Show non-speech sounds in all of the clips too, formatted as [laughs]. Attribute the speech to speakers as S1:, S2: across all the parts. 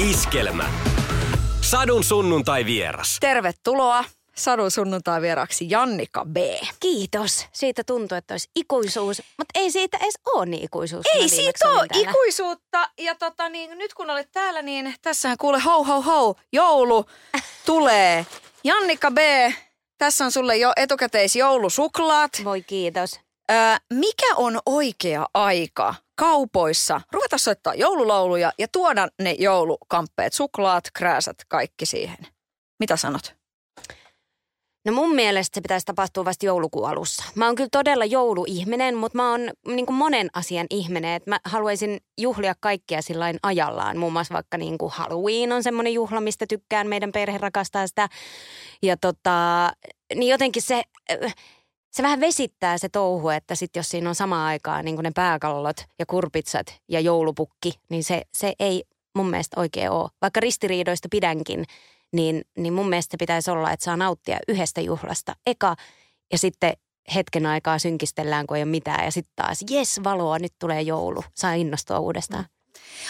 S1: Iskelmä. Sadun sunnuntai vieras.
S2: Tervetuloa Sadun sunnuntai vieraksi Jannika B.
S3: Kiitos. Siitä tuntuu, että olisi ikuisuus, mutta ei siitä edes ole niin ikuisuus.
S2: Ei siitä ole ikuisuutta. Ja tota, niin, nyt kun olet täällä, niin tässähän kuule ho ho ho, joulu [laughs] tulee. Jannika B, tässä on sulle jo etukäteis joulusuklaat.
S3: Voi kiitos.
S2: Öö, mikä on oikea aika kaupoissa ruveta soittaa joululauluja ja tuoda ne joulukamppeet, suklaat, krääsät, kaikki siihen? Mitä sanot?
S3: No mun mielestä se pitäisi tapahtua vasta joulukuun alussa. Mä oon kyllä todella jouluihminen, mutta mä oon niin kuin monen asian ihminen. Että mä haluaisin juhlia kaikkia sillain ajallaan. Muun muassa vaikka niin kuin Halloween on semmoinen juhla, mistä tykkään. Meidän perhe rakastaa sitä. Ja tota, niin jotenkin se, se vähän vesittää se touhu, että sit jos siinä on samaan aikaan niin ne pääkallot ja kurpitsat ja joulupukki, niin se, se ei mun mielestä oikein ole. Vaikka ristiriidoista pidänkin, niin, niin mun mielestä pitäisi olla, että saa nauttia yhdestä juhlasta eka ja sitten hetken aikaa synkistellään, kun ei ole mitään ja sitten taas, jes valoa, nyt tulee joulu, saa innostua uudestaan.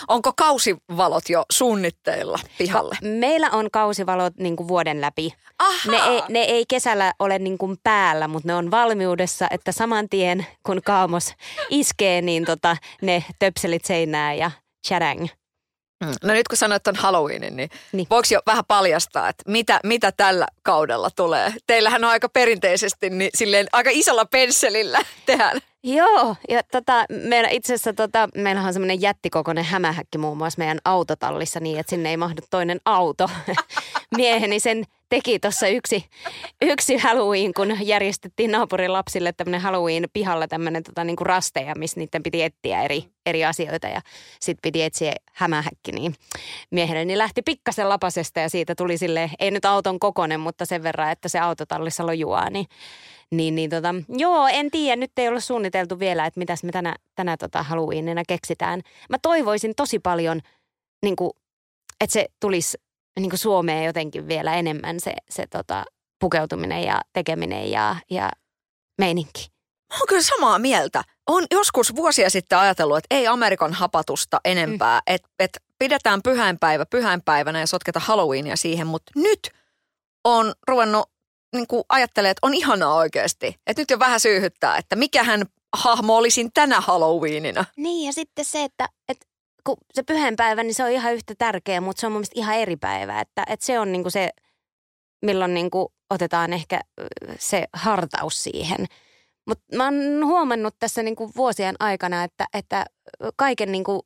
S2: Onko kausivalot jo suunnitteilla pihalle?
S3: Meillä on kausivalot niin kuin vuoden läpi.
S2: Aha.
S3: Ne ei, ne ei kesällä ole niin kuin päällä, mutta ne on valmiudessa, että saman tien kun kaamos iskee, niin tota, ne töpselit seinää ja chadang.
S2: Mm. No nyt kun sanoit on Halloweenin, niin, niin. Voiko jo vähän paljastaa, että mitä, mitä tällä kaudella tulee? Teillähän on aika perinteisesti niin silleen aika isolla pensselillä [laughs] tehdään.
S3: Joo, ja tota, meillä itse asiassa tota, meillähän on semmoinen jättikokoinen hämähäkki muun muassa meidän autotallissa niin, että sinne ei mahdu toinen auto. [laughs] Mieheni sen teki tuossa yksi, yksi Halloween, kun järjestettiin naapurin lapsille tämmöinen Halloween pihalla tämmöinen tota, niinku rasteja, missä niiden piti etsiä eri, eri asioita ja sitten piti etsiä hämähäkki, niin mieheni lähti pikkasen lapasesta ja siitä tuli sille ei nyt auton kokonen, mutta sen verran, että se autotallissa lojuaa, niin niin, niin tota, joo, en tiedä, nyt ei ole suunniteltu vielä, että mitäs me tänä, tänä tota Halloweenina keksitään. Mä toivoisin tosi paljon, niin kuin, että se tulisi niin kuin Suomeen jotenkin vielä enemmän se, se tota, pukeutuminen ja tekeminen ja, ja meininki.
S2: Mä oon kyllä samaa mieltä. On joskus vuosia sitten ajatellut, että ei Amerikan hapatusta enempää, mm. että et pidetään pyhäinpäivä pyhäinpäivänä ja sotketa Halloweenia siihen, mutta nyt on ruvennut niin kuin ajattelee, että on ihanaa oikeasti. Että nyt jo vähän syyhyttää, että mikähän hahmo olisin tänä Halloweenina.
S3: Niin ja sitten se, että, että kun se pyhänpäivä, niin se on ihan yhtä tärkeä, mutta se on mun mielestä ihan eri päivä. Että, että se on niin kuin se, milloin niin kuin otetaan ehkä se hartaus siihen. Mutta mä oon huomannut tässä niin kuin vuosien aikana, että, että kaiken niin kuin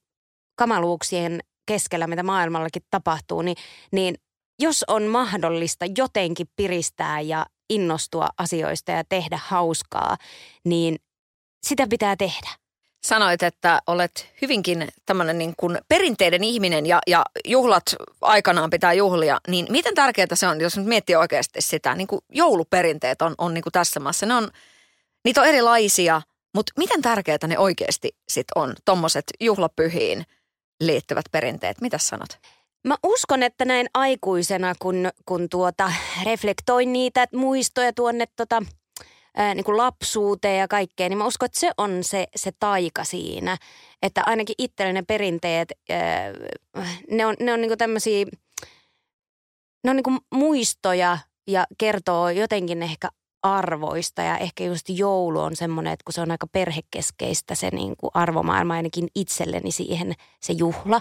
S3: kamaluuksien keskellä, mitä maailmallakin tapahtuu, niin, niin jos on mahdollista jotenkin piristää ja innostua asioista ja tehdä hauskaa, niin sitä pitää tehdä.
S2: Sanoit, että olet hyvinkin tämmöinen niin kuin perinteiden ihminen ja, ja juhlat aikanaan pitää juhlia. Niin miten tärkeää se on, jos nyt miettii oikeasti sitä, niin kuin jouluperinteet on, on niin kuin tässä maassa. Ne on, niitä on erilaisia, mutta miten tärkeää ne oikeasti sit on, tommoset juhlapyhiin liittyvät perinteet? Mitä sanot?
S3: Mä uskon, että näin aikuisena, kun, kun tuota, reflektoin niitä muistoja tuonne tota, ää, niin kuin lapsuuteen ja kaikkeen, niin mä uskon, että se on se, se taika siinä. Että ainakin itselleni ne perinteet, ää, ne on, ne on niin kuin tämmöisiä, ne on niin kuin muistoja ja kertoo jotenkin ehkä arvoista ja ehkä just joulu on semmoinen, että kun se on aika perhekeskeistä se niin kuin arvomaailma ainakin itselleni siihen se juhla,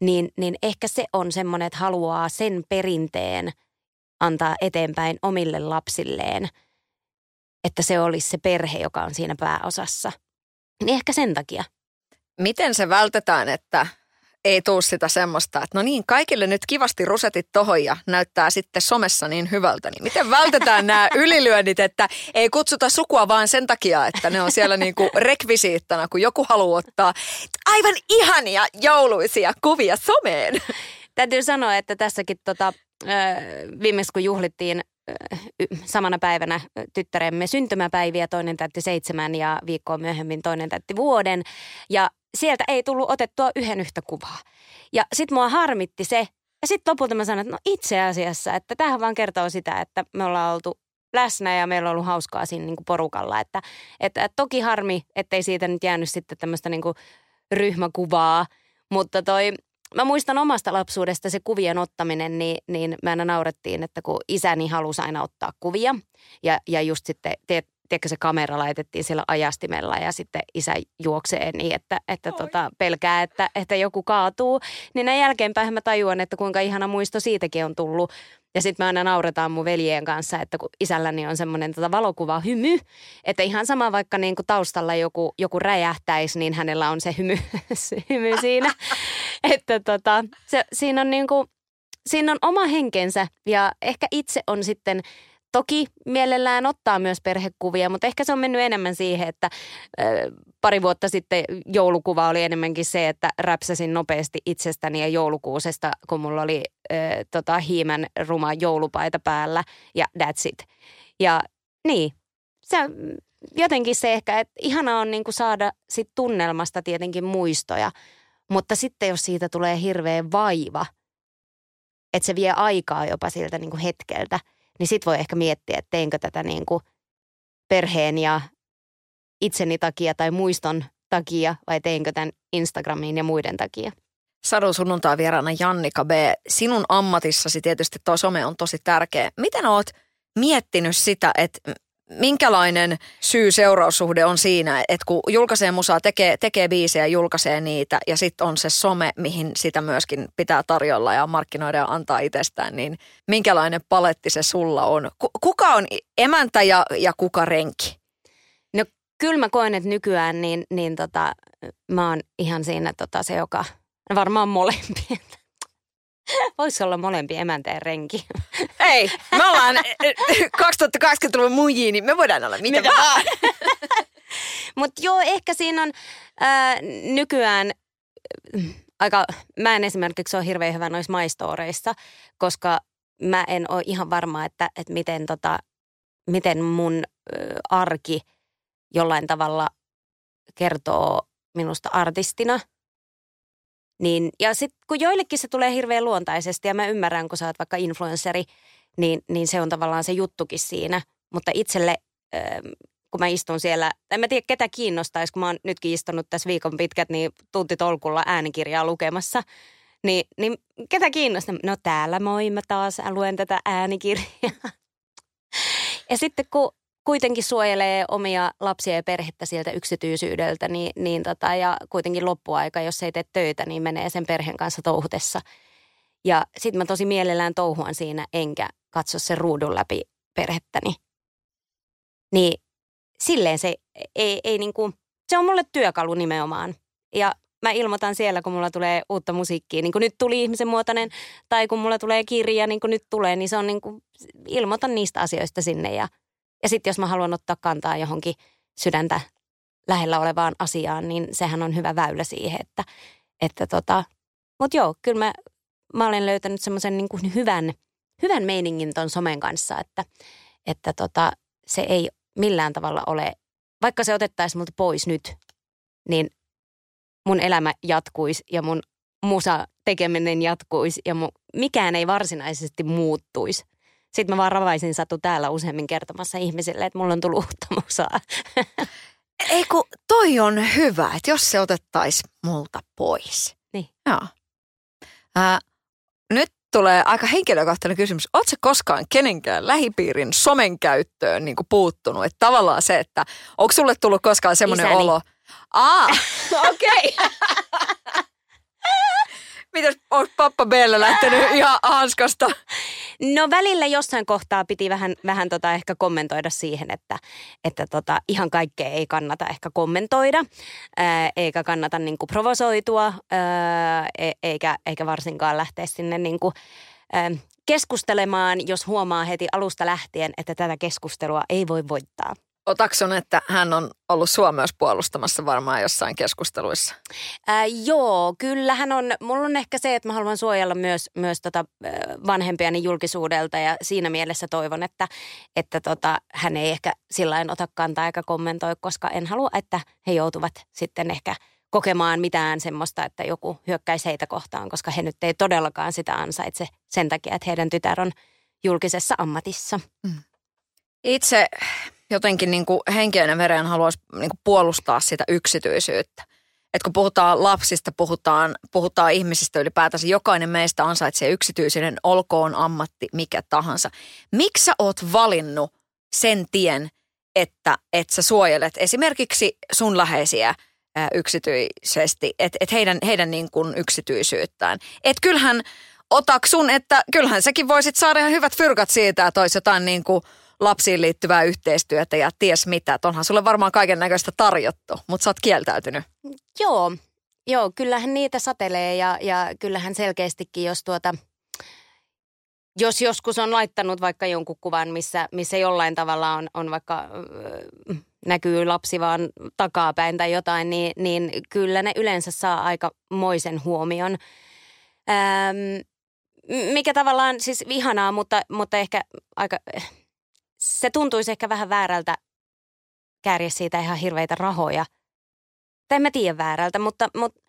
S3: niin, niin ehkä se on semmoinen, että haluaa sen perinteen antaa eteenpäin omille lapsilleen, että se olisi se perhe, joka on siinä pääosassa. Niin ehkä sen takia.
S2: Miten se vältetään, että ei tuu sitä semmoista, että no niin, kaikille nyt kivasti rusetit tohon ja näyttää sitten somessa niin hyvältä. Niin miten vältetään nämä [laughs] ylilyönnit, että ei kutsuta sukua vaan sen takia, että ne on siellä niin kuin rekvisiittana, kun joku haluaa ottaa aivan ihania jouluisia kuvia someen.
S3: Täytyy sanoa, että tässäkin tota, viimeksi kun juhlittiin samana päivänä tyttäremme syntymäpäiviä, toinen täytti seitsemän ja viikkoa myöhemmin toinen täytti vuoden. Ja sieltä ei tullut otettua yhden yhtä kuvaa. Ja sitten mua harmitti se, ja sitten lopulta mä sanoin, että no itse asiassa, että tämähän vaan kertoo sitä, että me ollaan oltu läsnä ja meillä on ollut hauskaa siinä niin kuin porukalla. Että, että toki harmi, ettei siitä nyt jäänyt sitten tämmöistä niin ryhmäkuvaa, mutta toi mä muistan omasta lapsuudesta se kuvien ottaminen, niin, niin me aina naurettiin, että kun isäni halusi aina ottaa kuvia ja, ja just sitten, te, tiedätkö se kamera laitettiin siellä ajastimella ja sitten isä juoksee niin, että, että tota, pelkää, että, että joku kaatuu. Niin näin jälkeenpäin mä tajuan, että kuinka ihana muisto siitäkin on tullut. Ja sitten me aina nauretaan mun veljien kanssa, että kun isälläni on semmoinen tota valokuva hymy, että ihan sama vaikka niin kuin taustalla joku, joku räjähtäisi, niin hänellä on se hymy, [laughs] se hymy siinä. [laughs] että tota, se, siinä on niin kuin, siinä on oma henkensä ja ehkä itse on sitten Toki mielellään ottaa myös perhekuvia, mutta ehkä se on mennyt enemmän siihen, että pari vuotta sitten joulukuva oli enemmänkin se, että räpsäsin nopeasti itsestäni ja joulukuusesta, kun mulla oli äh, tota, hiimän ruma joulupaita päällä ja that's it. Ja niin, se jotenkin se ehkä, että ihana on niinku saada sit tunnelmasta tietenkin muistoja, mutta sitten jos siitä tulee hirveä vaiva, että se vie aikaa jopa siltä niinku hetkeltä – niin sit voi ehkä miettiä, että teinkö tätä niin kuin perheen ja itseni takia tai muiston takia vai teinkö tämän Instagramiin ja muiden takia.
S2: Sadun sunnuntai vieraana Jannika B. Sinun ammatissasi tietysti tuo some on tosi tärkeä. Miten oot miettinyt sitä, että minkälainen syy-seuraussuhde on siinä, että kun julkaisee musaa, tekee, tekee biisejä, julkaisee niitä ja sitten on se some, mihin sitä myöskin pitää tarjolla ja markkinoida ja antaa itsestään, niin minkälainen paletti se sulla on? Kuka on emäntä ja, ja kuka renki?
S3: Kyllä mä koen, että nykyään niin, niin tota, mä oon ihan siinä tota, se, joka varmaan molempien [laughs] Voisi olla molempi emäntä ja renki. [laughs]
S2: Ei, me ollaan 2020-luvun eh, mujiin, niin me voidaan olla mitä, mitä vaan. [laughs]
S3: Mutta joo, ehkä siinä on ää, nykyään aika, mä en esimerkiksi ole hirveän hyvä noissa maistoreissa, koska mä en ole ihan varma, että, että miten, tota, miten mun ä, arki jollain tavalla kertoo minusta artistina – niin, ja sitten kun joillekin se tulee hirveän luontaisesti ja mä ymmärrän, kun sä oot vaikka influenceri, niin, niin se on tavallaan se juttukin siinä. Mutta itselle, ähm, kun mä istun siellä, en mä tiedä ketä kiinnostaisi, kun mä oon nytkin istunut tässä viikon pitkät, niin tuntitolkulla äänikirjaa lukemassa. Niin, niin ketä kiinnostaa? No täällä moi, mä taas luen tätä äänikirjaa. [laughs] Ja sitten kun kuitenkin suojelee omia lapsia ja perhettä sieltä yksityisyydeltä, niin, niin tota, ja kuitenkin loppuaika, jos ei tee töitä, niin menee sen perheen kanssa touhutessa. Ja sitten mä tosi mielellään touhuan siinä, enkä katso sen ruudun läpi perhettäni. Niin silleen se ei, ei niinku, se on mulle työkalu nimenomaan. Ja mä ilmoitan siellä, kun mulla tulee uutta musiikkia, niin kuin nyt tuli ihmisen muotoinen, tai kun mulla tulee kirja, niin kuin nyt tulee, niin se on niin kuin, ilmoitan niistä asioista sinne ja – ja sitten jos mä haluan ottaa kantaa johonkin sydäntä lähellä olevaan asiaan, niin sehän on hyvä väylä siihen, että, että tota, mutta joo, kyllä mä, mä olen löytänyt semmoisen niin kuin hyvän, hyvän meiningin ton somen kanssa, että, että tota, se ei millään tavalla ole, vaikka se otettaisiin multa pois nyt, niin mun elämä jatkuisi ja mun musa tekeminen jatkuisi ja mun, mikään ei varsinaisesti muuttuisi. Sitten mä vaan ravaisin Satu täällä useammin kertomassa ihmisille, että mulla on tullut uutta musaa. [laughs]
S2: Ei kun toi on hyvä, että jos se otettaisiin multa pois.
S3: Niin.
S2: Joo. Äh, nyt tulee aika henkilökohtainen kysymys. Oletko koskaan kenenkään lähipiirin somen käyttöön niin puuttunut? Että tavallaan se, että onko sulle tullut koskaan semmoinen olo? Aa, [laughs] okei. Okay. [laughs] Mitäs, onko pappa Belle lähtenyt [laughs] ihan hanskasta?
S3: No välillä jossain kohtaa piti vähän, vähän tota ehkä kommentoida siihen, että, että tota, ihan kaikkea ei kannata ehkä kommentoida, ää, eikä kannata niinku provosoitua, ää, e, eikä, eikä varsinkaan lähteä sinne niinku, ää, keskustelemaan, jos huomaa heti alusta lähtien, että tätä keskustelua ei voi voittaa.
S2: Otaksun, että hän on ollut sua myös puolustamassa varmaan jossain keskusteluissa?
S3: Ää, joo, kyllä hän on. Mulla on ehkä se, että mä haluan suojella myös, myös tota, vanhempiani julkisuudelta ja siinä mielessä toivon, että, että tota, hän ei ehkä sillä ota kantaa eikä kommentoi, koska en halua, että he joutuvat sitten ehkä kokemaan mitään semmoista, että joku hyökkäisi heitä kohtaan, koska he nyt ei todellakaan sitä ansaitse sen takia, että heidän tytär on julkisessa ammatissa. Mm.
S2: Itse jotenkin niin kuin henkeinen veren haluaisi niin kuin puolustaa sitä yksityisyyttä. että kun puhutaan lapsista, puhutaan, puhutaan ihmisistä ylipäätänsä, jokainen meistä ansaitsee yksityisyyden, olkoon ammatti mikä tahansa. Miksi sä oot valinnut sen tien, että, että sä suojelet esimerkiksi sun läheisiä ää, yksityisesti, että et heidän, heidän niin kuin yksityisyyttään. Että kyllähän otaksun, että kyllähän säkin voisit saada ihan hyvät fyrkat siitä, että olisi jotain niin kuin lapsiin liittyvää yhteistyötä ja ties mitä. Että onhan sulle varmaan kaiken näköistä tarjottu, mutta sä oot kieltäytynyt.
S3: Joo, joo, kyllähän niitä satelee ja, ja kyllähän selkeästikin, jos tuota, jos joskus on laittanut vaikka jonkun kuvan, missä, missä jollain tavalla on, on vaikka näkyy lapsi vaan takapäin tai jotain, niin, niin kyllä ne yleensä saa aika moisen huomion. Ähm, mikä tavallaan siis ihanaa, mutta, mutta ehkä aika, se tuntuisi ehkä vähän väärältä kääriä siitä ihan hirveitä rahoja. Tai en mä tiedä väärältä, mutta, mutta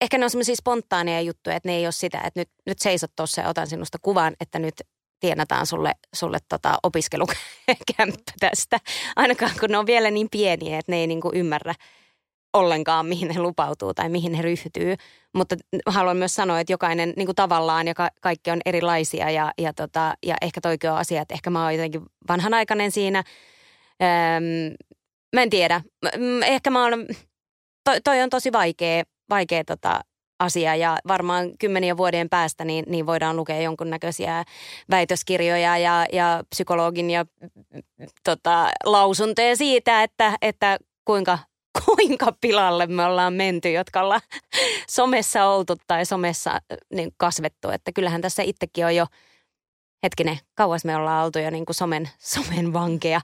S3: ehkä ne on semmoisia spontaaneja juttuja, että ne ei ole sitä, että nyt, nyt seisot tuossa ja otan sinusta kuvan, että nyt tienataan sulle, sulle tota opiskelukämppä tästä. Ainakaan kun ne on vielä niin pieniä, että ne ei niinku ymmärrä ollenkaan, mihin he lupautuu tai mihin he ryhtyy. Mutta haluan myös sanoa, että jokainen niin kuin tavallaan ja ka- kaikki on erilaisia ja, ja, tota, ja ehkä toikin on asia, että ehkä mä oon jotenkin vanhanaikainen siinä. Öm, mä en tiedä. Ehkä mä oon, toi, toi on tosi vaikea, vaikea tota, asia ja varmaan kymmenien vuoden päästä niin, niin voidaan lukea jonkunnäköisiä väitöskirjoja ja, ja psykologin ja tota, lausuntoja siitä, että, että kuinka kuinka pilalle me ollaan menty, jotka ollaan somessa oltu tai somessa niin kasvettu. Että kyllähän tässä itsekin on jo, hetkinen, kauas me ollaan oltu jo niin kuin somen, somen vankeja.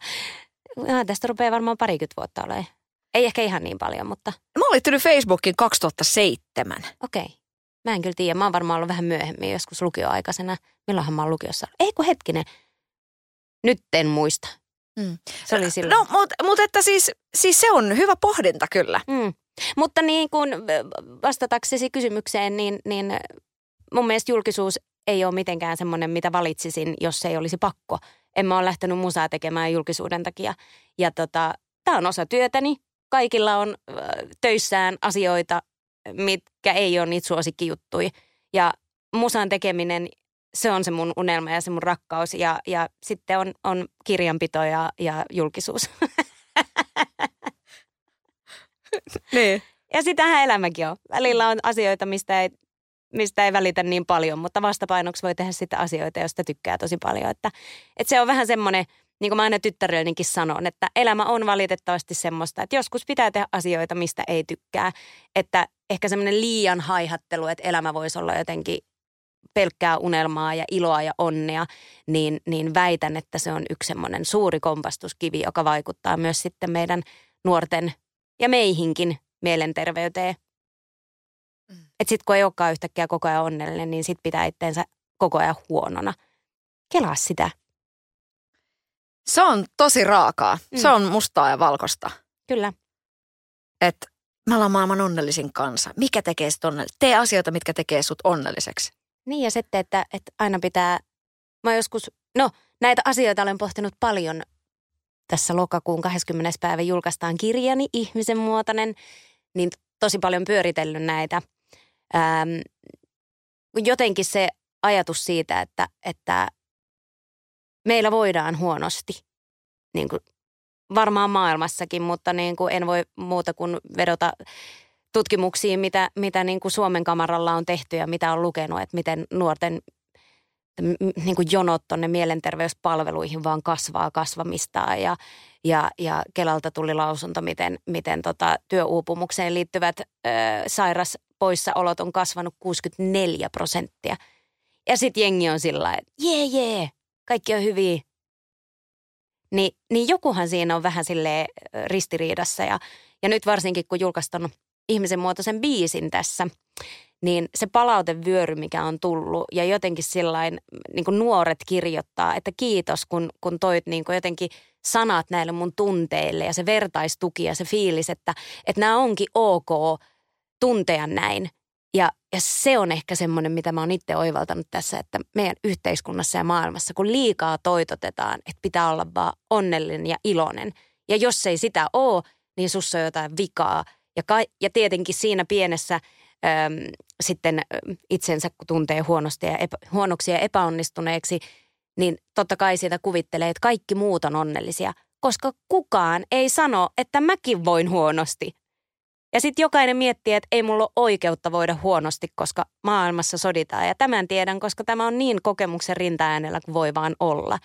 S3: Ja tästä rupeaa varmaan parikymmentä vuotta olemaan. Ei ehkä ihan niin paljon, mutta...
S2: Mä oon liittynyt Facebookin 2007.
S3: Okei. Okay. Mä en kyllä tiedä. Mä oon varmaan ollut vähän myöhemmin, joskus lukioaikaisena. Milloinhan mä oon lukiossa? Ei kun hetkinen. Nyt en muista. Mm. Se oli silloin.
S2: No, mutta mut että siis, siis se on hyvä pohdinta kyllä.
S3: Mm. Mutta niin kuin vastataksesi kysymykseen, niin, niin mun mielestä julkisuus ei ole mitenkään semmoinen, mitä valitsisin, jos ei olisi pakko. En mä ole lähtenyt musaa tekemään julkisuuden takia. Ja tota, tämä on osa työtäni. Kaikilla on äh, töissään asioita, mitkä ei ole niitä suosikkijuttuja. Ja musan tekeminen se on se mun unelma ja se mun rakkaus. Ja, ja sitten on, on kirjanpito ja, ja julkisuus. [laughs]
S2: niin.
S3: Ja sitähän elämäkin on. Välillä on asioita, mistä ei, mistä ei välitä niin paljon, mutta vastapainoksi voi tehdä sitä asioita, joista tykkää tosi paljon. Että, että se on vähän semmoinen, niin kuin mä aina tyttärellenikin sanon, että elämä on valitettavasti semmoista, että joskus pitää tehdä asioita, mistä ei tykkää. Että ehkä semmoinen liian haihattelu, että elämä voisi olla jotenkin pelkkää unelmaa ja iloa ja onnea, niin, niin väitän, että se on yksi semmoinen suuri kompastuskivi, joka vaikuttaa myös sitten meidän nuorten ja meihinkin mielenterveyteen. Mm. Että sitten kun ei olekaan yhtäkkiä koko ajan onnellinen, niin sitten pitää itteensä koko ajan huonona. Kelaa sitä.
S2: Se on tosi raakaa. Mm. Se on mustaa ja valkosta.
S3: Kyllä.
S2: Että me ollaan maailman onnellisin kansa. Mikä tekee sut onnelliseksi? Tee asioita, mitkä tekee sut onnelliseksi.
S3: Niin ja sitten, että, että aina pitää, mä joskus, no näitä asioita olen pohtinut paljon. Tässä lokakuun 20. päivä julkaistaan kirjani Ihmisen muotoinen, niin tosi paljon pyöritellyt näitä. Ähm, jotenkin se ajatus siitä, että, että meillä voidaan huonosti, niin kuin varmaan maailmassakin, mutta niin kuin en voi muuta kuin vedota tutkimuksiin, mitä, mitä niin kuin Suomen kamaralla on tehty ja mitä on lukenut, että miten nuorten niin kuin jonot tuonne mielenterveyspalveluihin vaan kasvaa kasvamistaan ja, ja, ja Kelalta tuli lausunto, miten, miten tota, työuupumukseen liittyvät ö, sairaspoissaolot on kasvanut 64 prosenttia. Ja sitten jengi on sillä että jee jee, kaikki on hyviä. Ni, niin jokuhan siinä on vähän sille ristiriidassa ja, ja nyt varsinkin kun julkaistaan ihmisen muotoisen biisin tässä, niin se palautevyöry, mikä on tullut ja jotenkin sillain niin nuoret kirjoittaa, että kiitos kun, kun toit niin kuin jotenkin sanat näille mun tunteille ja se vertaistuki ja se fiilis, että, että nämä onkin ok tuntea näin. Ja, ja se on ehkä semmoinen, mitä mä oon itse oivaltanut tässä, että meidän yhteiskunnassa ja maailmassa, kun liikaa toitotetaan, että pitää olla vaan onnellinen ja iloinen. Ja jos ei sitä ole, niin sussa on jotain vikaa Ja, ka- ja tietenkin siinä pienessä äm, sitten itsensä, kun tuntee huonosti ja epä, huonoksi ja epäonnistuneeksi, niin totta kai siitä kuvittelee, että kaikki muut on onnellisia, koska kukaan ei sano, että mäkin voin huonosti. Ja sitten jokainen miettii, että ei mulla ole oikeutta voida huonosti, koska maailmassa soditaan. Ja tämän tiedän, koska tämä on niin kokemuksen rintaäänellä kuin voi vaan olla.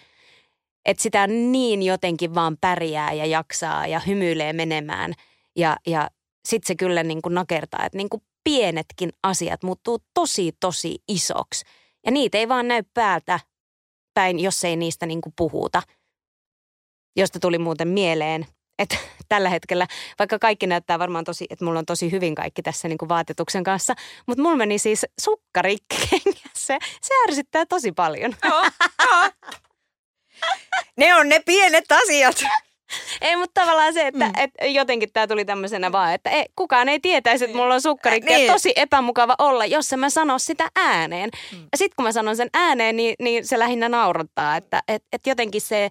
S3: Että sitä niin jotenkin vaan pärjää ja jaksaa ja hymyilee menemään. Ja, ja sitten se kyllä niin kuin nakertaa, että niin kuin pienetkin asiat muuttuu tosi, tosi isoksi. Ja niitä ei vaan näy päältä päin, jos ei niistä niin kuin puhuta. Josta tuli muuten mieleen, että [laughs] tällä hetkellä, vaikka kaikki näyttää varmaan tosi, että mulla on tosi hyvin kaikki tässä niin kuin vaatetuksen kanssa, mutta mulla meni siis sukkarikki [laughs] Se, se ärsyttää tosi paljon.
S2: Joo, joo. [laughs] Ne on ne pienet asiat. [laughs]
S3: Ei, mutta tavallaan se, että mm. et jotenkin tämä tuli tämmöisenä vaan, että ei, kukaan ei tietäisi, että mulla on sukkarikki. Niin. tosi epämukava olla, jos mä sano sitä ääneen. Mm. Ja sitten kun mä sanon sen ääneen, niin, niin se lähinnä naurattaa. Että et, et jotenkin se,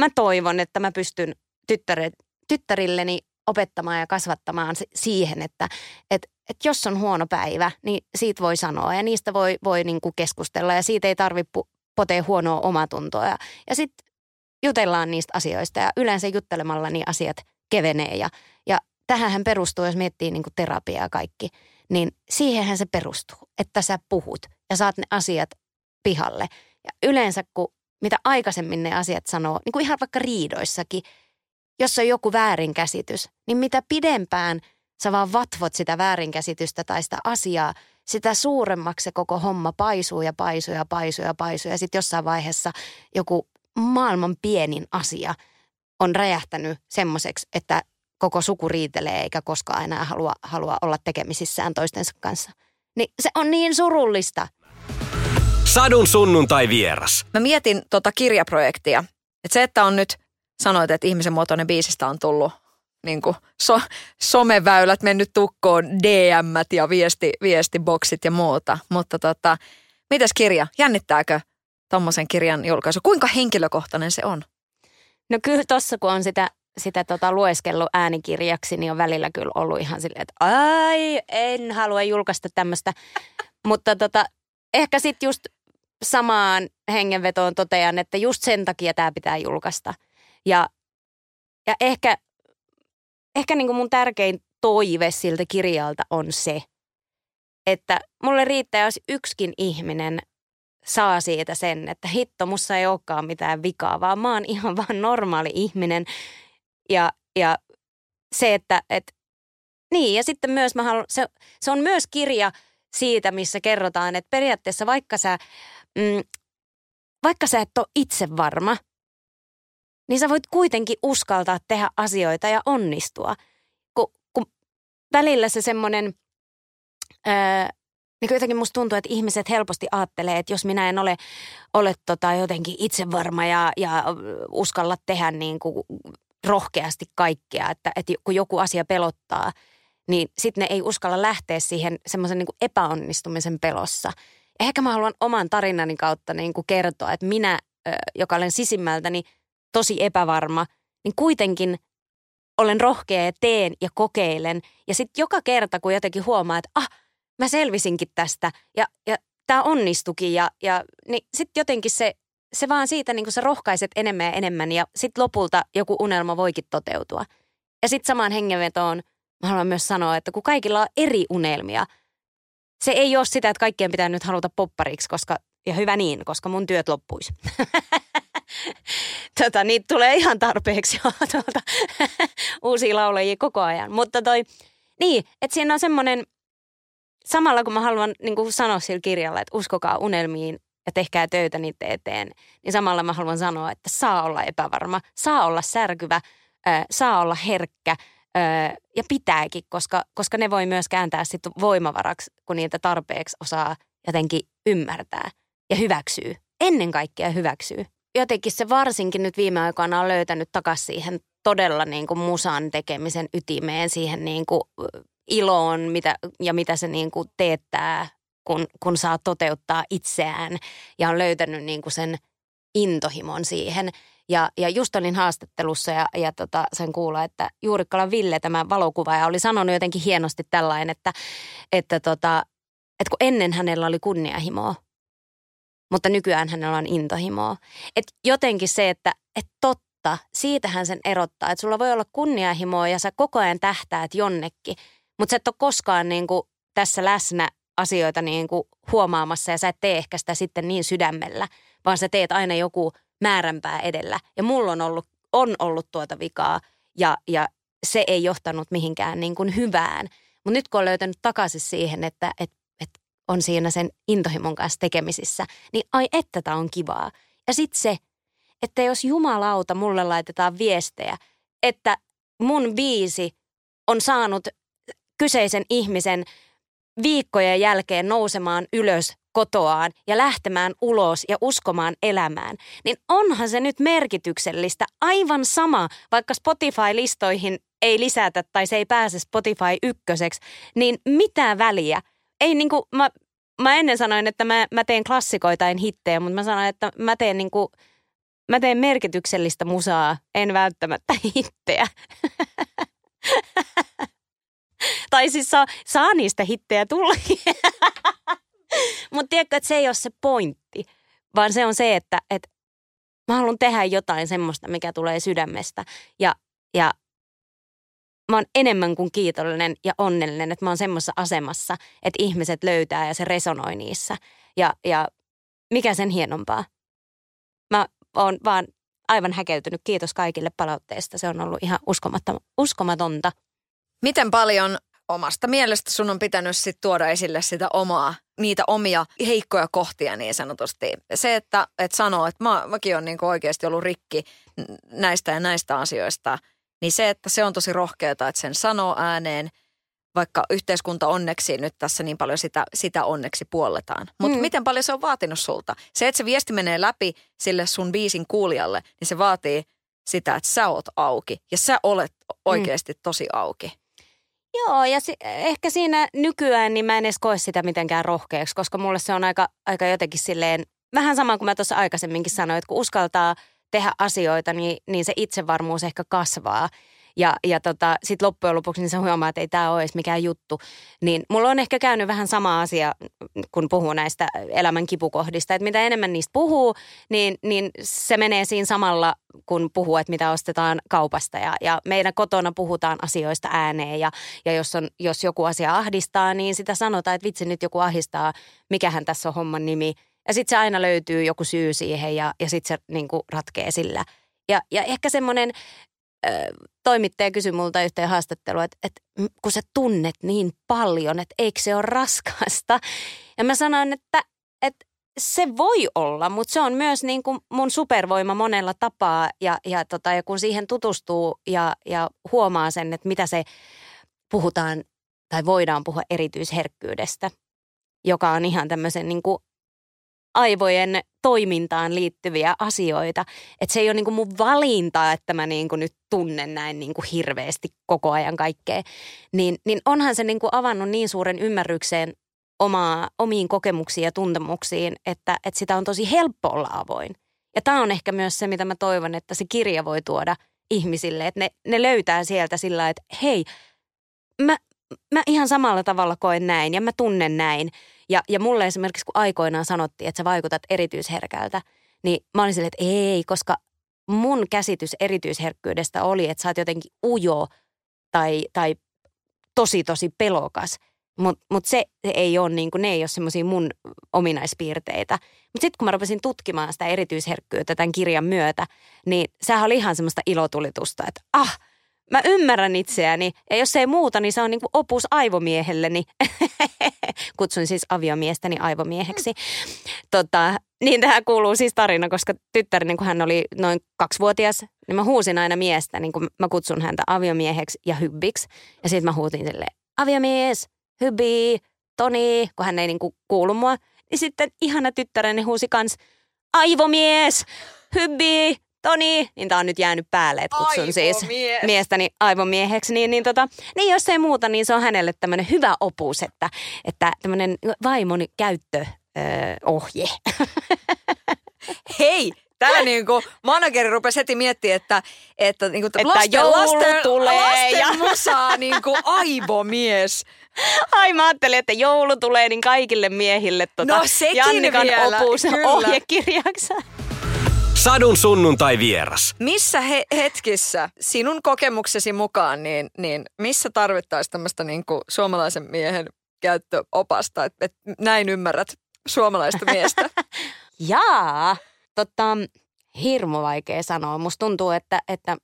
S3: mä toivon, että mä pystyn tyttäre, tyttärilleni opettamaan ja kasvattamaan siihen, että et, et jos on huono päivä, niin siitä voi sanoa ja niistä voi, voi niinku keskustella ja siitä ei tarvitse potee huonoa omatuntoa. Ja, ja sitten jutellaan niistä asioista ja yleensä juttelemalla niin asiat kevenee. Ja, ja tähän perustuu, jos miettii niin kuin terapiaa kaikki, niin siihenhän se perustuu, että sä puhut ja saat ne asiat pihalle. Ja yleensä kun mitä aikaisemmin ne asiat sanoo, niin kuin ihan vaikka riidoissakin, jos on joku väärinkäsitys, niin mitä pidempään sä vaan vatvot sitä väärinkäsitystä tai sitä asiaa, sitä suuremmaksi se koko homma paisuu ja paisuu ja paisuu ja paisuu. Ja sitten jossain vaiheessa joku maailman pienin asia on räjähtänyt semmoiseksi, että koko suku riitelee eikä koskaan enää halua, halua olla tekemisissään toistensa kanssa. Niin se on niin surullista.
S1: Sadun sunnuntai vieras.
S2: Mä mietin tota kirjaprojektia. Että se, että on nyt, sanoit, että ihmisen muotoinen biisistä on tullut niin kuin so, someväylät mennyt tukkoon, dm ja viesti, viestiboksit ja muuta. Mutta tota, mitäs kirja? Jännittääkö tuommoisen kirjan julkaisu? Kuinka henkilökohtainen se on?
S3: No kyllä tuossa kun on sitä, sitä tota lueskellut äänikirjaksi, niin on välillä kyllä ollut ihan silleen, että ai, en halua julkaista tämmöistä. [laughs] Mutta tota, ehkä sitten just samaan hengenvetoon totean, että just sen takia tämä pitää julkaista. Ja, ja ehkä, ehkä niin kuin mun tärkein toive siltä kirjalta on se, että mulle riittää, jos yksikin ihminen saa siitä sen, että hitto, mussa ei olekaan mitään vikaa, vaan mä oon ihan [laughs] vaan normaali ihminen. Ja, ja se, että et, niin, ja sitten myös mä haluan, se, se on myös kirja siitä, missä kerrotaan, että periaatteessa vaikka sä, mm, vaikka sä et ole itse varma, niin sä voit kuitenkin uskaltaa tehdä asioita ja onnistua. Kun, kun välillä se semmoinen, niin jotenkin musta tuntuu, että ihmiset helposti ajattelee, että jos minä en ole, ole tota jotenkin itsevarma ja, ja uskalla tehdä niin kuin rohkeasti kaikkea, että, että kun joku asia pelottaa, niin sitten ne ei uskalla lähteä siihen semmoisen niin epäonnistumisen pelossa. Ehkä mä haluan oman tarinani kautta niin kuin kertoa, että minä, joka olen sisimmältäni tosi epävarma, niin kuitenkin olen rohkea ja teen ja kokeilen. Ja sitten joka kerta, kun jotenkin huomaa, että ah, mä selvisinkin tästä ja, ja tämä onnistukin ja, ja niin sitten jotenkin se, se vaan siitä niin kuin sä rohkaiset enemmän ja enemmän ja sitten lopulta joku unelma voikin toteutua. Ja sitten samaan hengenvetoon mä haluan myös sanoa, että kun kaikilla on eri unelmia, se ei ole sitä, että kaikkien pitää nyt haluta poppariksi, koska, ja hyvä niin, koska mun työt loppuisi. [laughs] tota, niitä tulee ihan tarpeeksi jo [laughs] tuolta uusia laulajia koko ajan. Mutta toi, niin, että siinä on semmoinen, samalla kun mä haluan niin kuin sanoa sillä kirjalla, että uskokaa unelmiin ja tehkää töitä niiden eteen, niin samalla mä haluan sanoa, että saa olla epävarma, saa olla särkyvä, äh, saa olla herkkä äh, ja pitääkin, koska, koska ne voi myös kääntää sitten voimavaraksi, kun niitä tarpeeksi osaa jotenkin ymmärtää ja hyväksyy. Ennen kaikkea hyväksyy. Jotenkin se varsinkin nyt viime aikoina on löytänyt takaisin siihen todella niin kuin musan tekemisen ytimeen, siihen niin kuin iloon mitä, ja mitä se niin kuin teettää, kun, kun saa toteuttaa itseään ja on löytänyt niin kuin sen intohimon siihen. Ja, ja just olin haastattelussa ja, ja tota, sain kuulla, että Juurikkalan Ville, tämä valokuvaaja, oli sanonut jotenkin hienosti tällainen, että, että, tota, että kun ennen hänellä oli kunniahimoa, mutta nykyään hänellä on intohimoa. Et jotenkin se, että et totta, siitähän sen erottaa, että sulla voi olla kunniahimoa ja sä koko ajan tähtäät jonnekin, mutta sä et ole koskaan niin kuin tässä läsnä asioita niin kuin huomaamassa ja sä et tee ehkä sitä sitten niin sydämellä, vaan sä teet aina joku määränpää edellä. Ja mulla on ollut, on ollut tuota vikaa ja, ja se ei johtanut mihinkään niin kuin hyvään. Mutta nyt kun on löytänyt takaisin siihen, että, että, että on siinä sen intohimon kanssa tekemisissä, niin ai että tämä on kivaa. Ja sitten se, että jos jumalauta mulle laitetaan viestejä, että mun biisi on saanut kyseisen ihmisen viikkojen jälkeen nousemaan ylös kotoaan ja lähtemään ulos ja uskomaan elämään, niin onhan se nyt merkityksellistä. Aivan sama, vaikka Spotify-listoihin ei lisätä tai se ei pääse Spotify ykköseksi, niin mitä väliä? Ei niinku, mä, mä ennen sanoin, että mä, mä teen klassikoita, en hittejä, mutta mä sanoin, että mä teen niinku, mä teen merkityksellistä musaa, en välttämättä [laughs] hittejä. [laughs] [laughs] tai siis saa, saa niistä hittejä tulla. [laughs] Mutta tiedätkö, että se ei ole se pointti, vaan se on se, että, että mä haluan tehdä jotain semmoista, mikä tulee sydämestä. Ja, ja mä oon enemmän kuin kiitollinen ja onnellinen, että mä oon semmoisessa asemassa, että ihmiset löytää ja se resonoi niissä. Ja, ja mikä sen hienompaa? Mä oon vaan aivan häkeltynyt. Kiitos kaikille palautteista. Se on ollut ihan uskomatonta.
S2: Miten paljon omasta mielestä sun on pitänyt sit tuoda esille sitä omaa, niitä omia heikkoja kohtia niin sanotusti. Se, että et sanoo, että mä, mäkin on niinku oikeasti ollut rikki näistä ja näistä asioista, niin se, että se on tosi rohkeata, että sen sanoo ääneen, vaikka yhteiskunta onneksi nyt tässä niin paljon sitä, sitä onneksi puolletaan. Mutta mm. miten paljon se on vaatinut sulta? Se, että se viesti menee läpi sille sun biisin kuulijalle, niin se vaatii sitä, että sä oot auki ja sä olet oikeasti mm. tosi auki.
S3: Joo, ja si- ehkä siinä nykyään niin mä en edes koe sitä mitenkään rohkeaksi, koska mulle se on aika, aika jotenkin silleen, vähän sama kuin mä tuossa aikaisemminkin sanoin, että kun uskaltaa tehdä asioita, niin, niin se itsevarmuus ehkä kasvaa. Ja, ja tota, sitten loppujen lopuksi niin se huomaa, että ei tämä ole edes mikään juttu. Niin mulla on ehkä käynyt vähän sama asia, kun puhuu näistä elämän kipukohdista. Että mitä enemmän niistä puhuu, niin, niin se menee siinä samalla, kun puhuu, että mitä ostetaan kaupasta. Ja, ja meidän kotona puhutaan asioista ääneen. Ja, ja jos, on, jos joku asia ahdistaa, niin sitä sanotaan, että vitsi nyt joku ahdistaa, mikähän tässä on homman nimi. Ja sitten se aina löytyy joku syy siihen ja, ja sitten se niin ratkee sillä. Ja, ja ehkä semmoinen toimittaja kysyi multa yhteen haastattelua, että, että kun sä tunnet niin paljon, että eikö se ole raskasta. Ja mä sanoin, että, että se voi olla, mutta se on myös niin kuin mun supervoima monella tapaa. Ja, ja, tota, ja kun siihen tutustuu ja, ja huomaa sen, että mitä se puhutaan tai voidaan puhua erityisherkkyydestä, joka on ihan tämmöisen niin kuin aivojen toimintaan liittyviä asioita. Että se ei ole niin kuin mun valinta, että mä niin kuin nyt tunnen näin niin kuin hirveästi koko ajan kaikkea. Niin, niin onhan se niin kuin avannut niin suuren ymmärrykseen omaa, omiin kokemuksiin ja tuntemuksiin, että, että sitä on tosi helppo olla avoin. Ja tämä on ehkä myös se, mitä mä toivon, että se kirja voi tuoda ihmisille. Että ne, ne löytää sieltä sillä että hei, mä, mä ihan samalla tavalla koen näin ja mä tunnen näin. Ja, ja mulle esimerkiksi kun aikoinaan sanottiin, että sä vaikutat erityisherkältä, niin mä olin silleen, että ei, koska mun käsitys erityisherkkyydestä oli, että sä oot jotenkin ujo tai, tai tosi tosi pelokas. Mutta mut se ei ole, niin ne ei ole semmoisia mun ominaispiirteitä. Mutta sitten kun mä rupesin tutkimaan sitä erityisherkkyyttä tämän kirjan myötä, niin sehän oli ihan semmoista ilotulitusta, että ah – mä ymmärrän itseäni ja jos ei muuta, niin se on niin kuin opus aivomiehelleni. [laughs] Kutsun siis aviomiestäni aivomieheksi. Tota, niin tähän kuuluu siis tarina, koska tyttäreni, kun hän oli noin kaksivuotias, niin mä huusin aina miestä, niin kuin mä kutsun häntä aviomieheksi ja hybbiksi. Ja sitten mä huutin sille aviomies, hybbi, Toni, kun hän ei niin kuin kuulu mua. Niin sitten ihana tyttäreni huusi kans aivomies, hybbi, Toni, niin tää on nyt jäänyt päälle, että kutsun siis miestäni aivomieheksi. Niin, niin, tota, niin jos ei muuta, niin se on hänelle tämmöinen hyvä opus, että, että tämmöinen vaimoni käyttöohje. [laughs]
S2: Hei, niin kuin manageri rupesi heti miettimään, että, että, niin kuin,
S3: Että
S2: lasten,
S3: joulu
S2: lasten,
S3: tulee
S2: lasten
S3: ja-
S2: musaa niin kuin aivomies.
S3: Ai mä ajattelin, että joulu tulee niin kaikille miehille tota
S2: No, sekin
S3: Jannikan
S2: vielä,
S3: opus
S2: kyllä.
S3: ohjekirjaksi.
S1: Sadun sunnuntai vieras.
S2: Missä he, hetkissä sinun kokemuksesi mukaan, niin, niin missä tarvittaisiin tämmöistä niin kuin suomalaisen miehen käyttöopasta, että, että näin ymmärrät suomalaista miestä? [laughs]
S3: Jaa, tota, hirmu vaikea sanoa. Musta tuntuu, että, että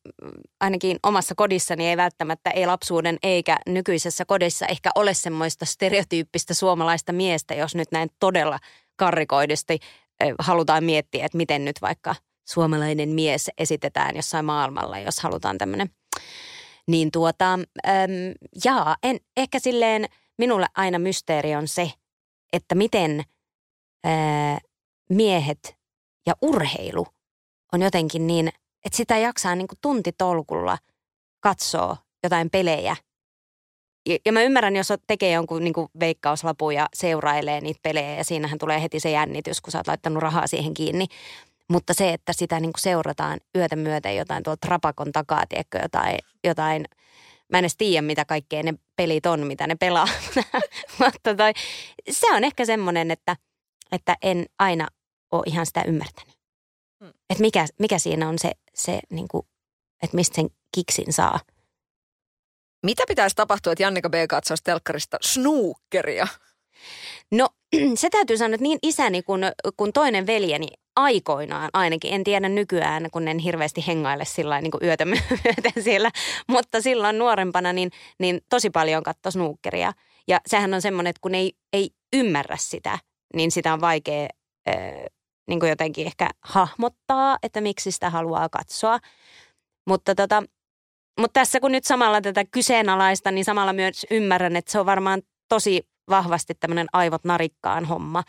S3: ainakin omassa kodissani ei välttämättä, ei lapsuuden eikä nykyisessä kodissa ehkä ole semmoista stereotyyppistä suomalaista miestä, jos nyt näin todella karrikoidusti eh, halutaan miettiä, että miten nyt vaikka suomalainen mies esitetään jossain maailmalla, jos halutaan tämmöinen. Niin tuota, äm, jaa, en, ehkä silleen minulle aina mysteeri on se, että miten ää, miehet ja urheilu on jotenkin niin, että sitä jaksaa niin kuin tuntitolkulla katsoa jotain pelejä. Ja, mä ymmärrän, jos tekee jonkun niin veikkauslapun ja seurailee niitä pelejä ja siinähän tulee heti se jännitys, kun sä oot laittanut rahaa siihen kiinni. Mutta se, että sitä niin kuin seurataan yötä myöten jotain tuolta rapakon takaa, tiedätkö, jotain, jotain mä en edes tiedä, mitä kaikkea ne pelit on, mitä ne pelaa. [laughs] Mutta toi, se on ehkä semmoinen, että, että en aina ole ihan sitä ymmärtänyt.
S2: Hmm.
S3: Että mikä, mikä siinä on se, se niin kuin, että mistä sen kiksin saa.
S2: Mitä pitäisi tapahtua, että Jannika B. katsoisi telkkarista snookeria?
S3: No [clears throat] se täytyy sanoa, että niin isäni kuin, kuin toinen veljeni aikoinaan ainakin, en tiedä nykyään, kun en hirveästi hengaile sillä niin kuin yötä [laughs] myöten siellä, mutta silloin nuorempana niin, niin tosi paljon katsoi snookeria. Ja sehän on semmoinen, että kun ei, ei ymmärrä sitä, niin sitä on vaikea ö, niin kuin jotenkin ehkä hahmottaa, että miksi sitä haluaa katsoa. Mutta tota, mutta tässä kun nyt samalla tätä kyseenalaista, niin samalla myös ymmärrän, että se on varmaan tosi vahvasti tämmöinen aivot narikkaan homma.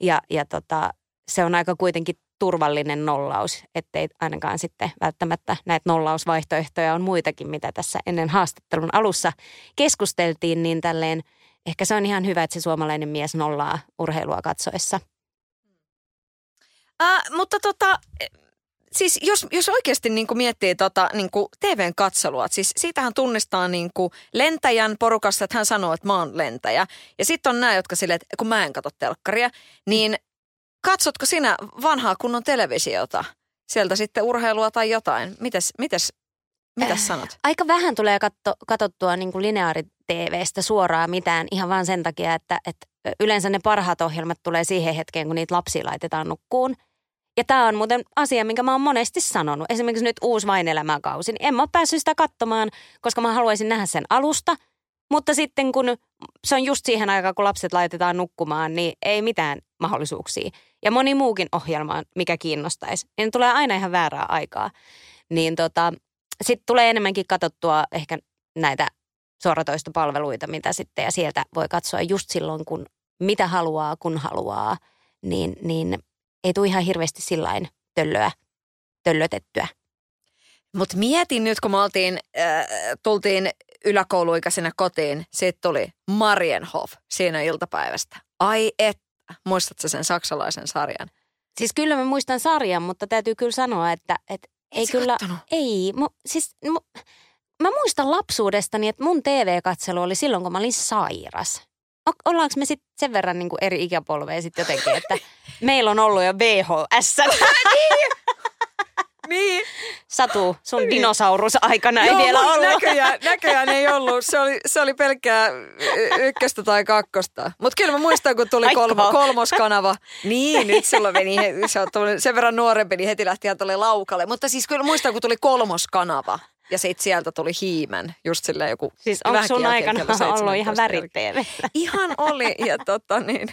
S3: Ja, ja tota, se on aika kuitenkin turvallinen nollaus, ettei ainakaan sitten välttämättä näitä nollausvaihtoehtoja on muitakin, mitä tässä ennen haastattelun alussa keskusteltiin, niin tälleen ehkä se on ihan hyvä, että se suomalainen mies nollaa urheilua katsoessa.
S2: Äh, mutta tota, siis jos, jos oikeasti niin kuin miettii tota, niin kuin TVn katselua, siis siitähän tunnistaa niin kuin lentäjän porukasta, että hän sanoo, että mä oon lentäjä. Ja sitten on nämä, jotka silleen, että kun mä en katso telkkaria, niin katsotko sinä vanhaa kunnon televisiota? Sieltä sitten urheilua tai jotain. Mites, mites, mitäs sanot?
S3: Aika vähän tulee katto, katsottua niin kuin lineaari-TVstä suoraan mitään ihan vaan sen takia, että, että yleensä ne parhaat ohjelmat tulee siihen hetkeen, kun niitä lapsia laitetaan nukkuun. Ja tämä on muuten asia, minkä mä oon monesti sanonut. Esimerkiksi nyt uusi Vain elämäkausi, niin en mä ole päässyt sitä katsomaan, koska mä haluaisin nähdä sen alusta. Mutta sitten kun se on just siihen aikaan, kun lapset laitetaan nukkumaan, niin ei mitään mahdollisuuksia. Ja moni muukin ohjelma, mikä kiinnostaisi, niin tulee aina ihan väärää aikaa. Niin tota, sitten tulee enemmänkin katsottua ehkä näitä suoratoistopalveluita, mitä sitten, ja sieltä voi katsoa just silloin, kun mitä haluaa, kun haluaa, niin, niin ei tule ihan hirveästi sillain töllöä, töllötettyä.
S2: Mutta mietin nyt, kun me oltiin, äh, tultiin yläkouluikäisenä kotiin, sitten tuli Marienhof siinä iltapäivästä. Ai että, muistatko sen saksalaisen sarjan?
S3: Siis kyllä mä muistan sarjan, mutta täytyy kyllä sanoa, että, että ei
S2: sä
S3: kyllä,
S2: kattonut?
S3: ei, mu, siis mu, mä muistan lapsuudestani, että mun TV-katselu oli silloin, kun mä olin sairas. O- Ollaanko me sitten sen verran niin kuin eri ikäpolveja sitten jotenkin, että [laughs] meillä on ollut jo VHS.
S2: Niin. [laughs]
S3: Satu, sun
S2: Niin.
S3: dinosaurusaikana ei
S2: Joo,
S3: vielä ollut.
S2: Näköjään, näköjään ei ollut. Se oli, se oli pelkkää ykköstä tai kakkosta. Mutta kyllä mä muistan, kun tuli kolmo, kolmoskanava. Niin, nyt silloin meni, se on tullut sen verran nuorempi, niin heti lähti ihan tuolle laukalle. Mutta siis kyllä muistan, kun tuli kolmoskanava. Ja sitten sieltä tuli hiimen, just silleen joku
S3: Siis onko sun aikana ollut ihan
S2: 17
S3: värit? [laughs]
S2: Ihan oli, ja tota niin,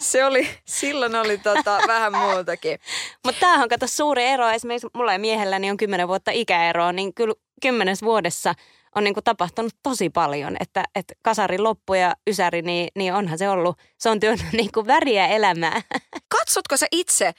S2: se oli, silloin oli tota vähän muutakin.
S3: Mutta tämähän on kato suuri ero. Esimerkiksi mulla ja miehelläni on kymmenen vuotta ikäeroa, niin kyllä kymmenes vuodessa on niinku tapahtunut tosi paljon. Että, että kasari loppu ja ysäri, niin, niin onhan se ollut, se on työnnyt [laughs] niinku väriä elämää.
S2: Katsotko sä itse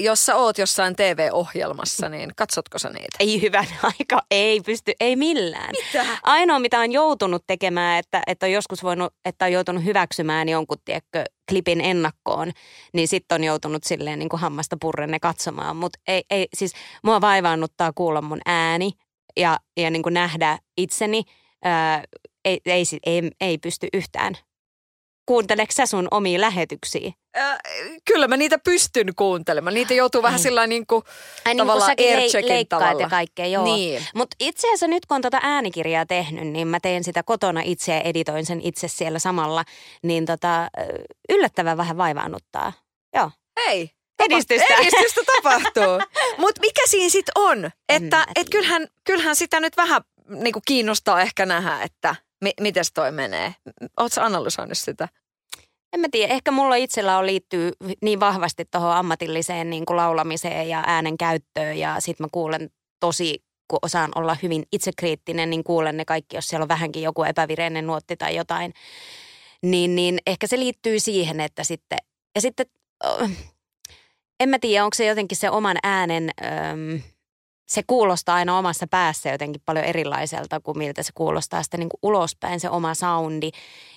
S2: jos sä oot jossain TV-ohjelmassa, niin katsotko sä niitä?
S3: Ei hyvän [laughs] aika, ei pysty, ei millään.
S2: Mitä?
S3: Ainoa, mitä on joutunut tekemään, että, että on joskus voinut, että on joutunut hyväksymään jonkun, tiedätkö, klipin ennakkoon, niin sitten on joutunut silleen niin kuin hammasta purrenne katsomaan. Mutta ei, ei, siis mua vaivaannuttaa kuulla mun ääni ja, ja niin kuin nähdä itseni. Ää, ei, ei, ei, ei pysty yhtään. Kuunteleeko sä sun omia lähetyksiä?
S2: Äh, kyllä mä niitä pystyn kuuntelemaan. Niitä joutuu vähän sillä niin kuin
S3: Ai niin kuin
S2: tavallaan
S3: lei-
S2: aircheckin
S3: leikkaat
S2: tavalla.
S3: ja kaikkea, joo.
S2: Niin.
S3: Mutta itse asiassa nyt kun on tota äänikirjaa tehnyt, niin mä teen sitä kotona itse ja editoin sen itse siellä samalla. Niin tota, yllättävän vähän vaivaannuttaa. Joo.
S2: Hei.
S3: Edistystä.
S2: Edistystä tapahtuu. [laughs] Mutta mikä siinä sitten on? Että
S3: mä
S2: et kyllähän, kyllähän sitä nyt vähän niin kuin kiinnostaa ehkä nähdä, että mi- miten toi menee. Oletko analysoinut sitä?
S3: En mä tiedä, ehkä mulla itsellä on liittyy niin vahvasti tuohon ammatilliseen niin kuin laulamiseen ja äänen käyttöön ja sit mä kuulen tosi, kun osaan olla hyvin itsekriittinen, niin kuulen ne kaikki, jos siellä on vähänkin joku epävireinen nuotti tai jotain. Niin, niin ehkä se liittyy siihen, että sitten, ja sitten en mä tiedä, onko se jotenkin se oman äänen, ähm, se kuulostaa aina omassa päässä jotenkin paljon erilaiselta kuin miltä se kuulostaa sitten niin kuin ulospäin se oma soundi.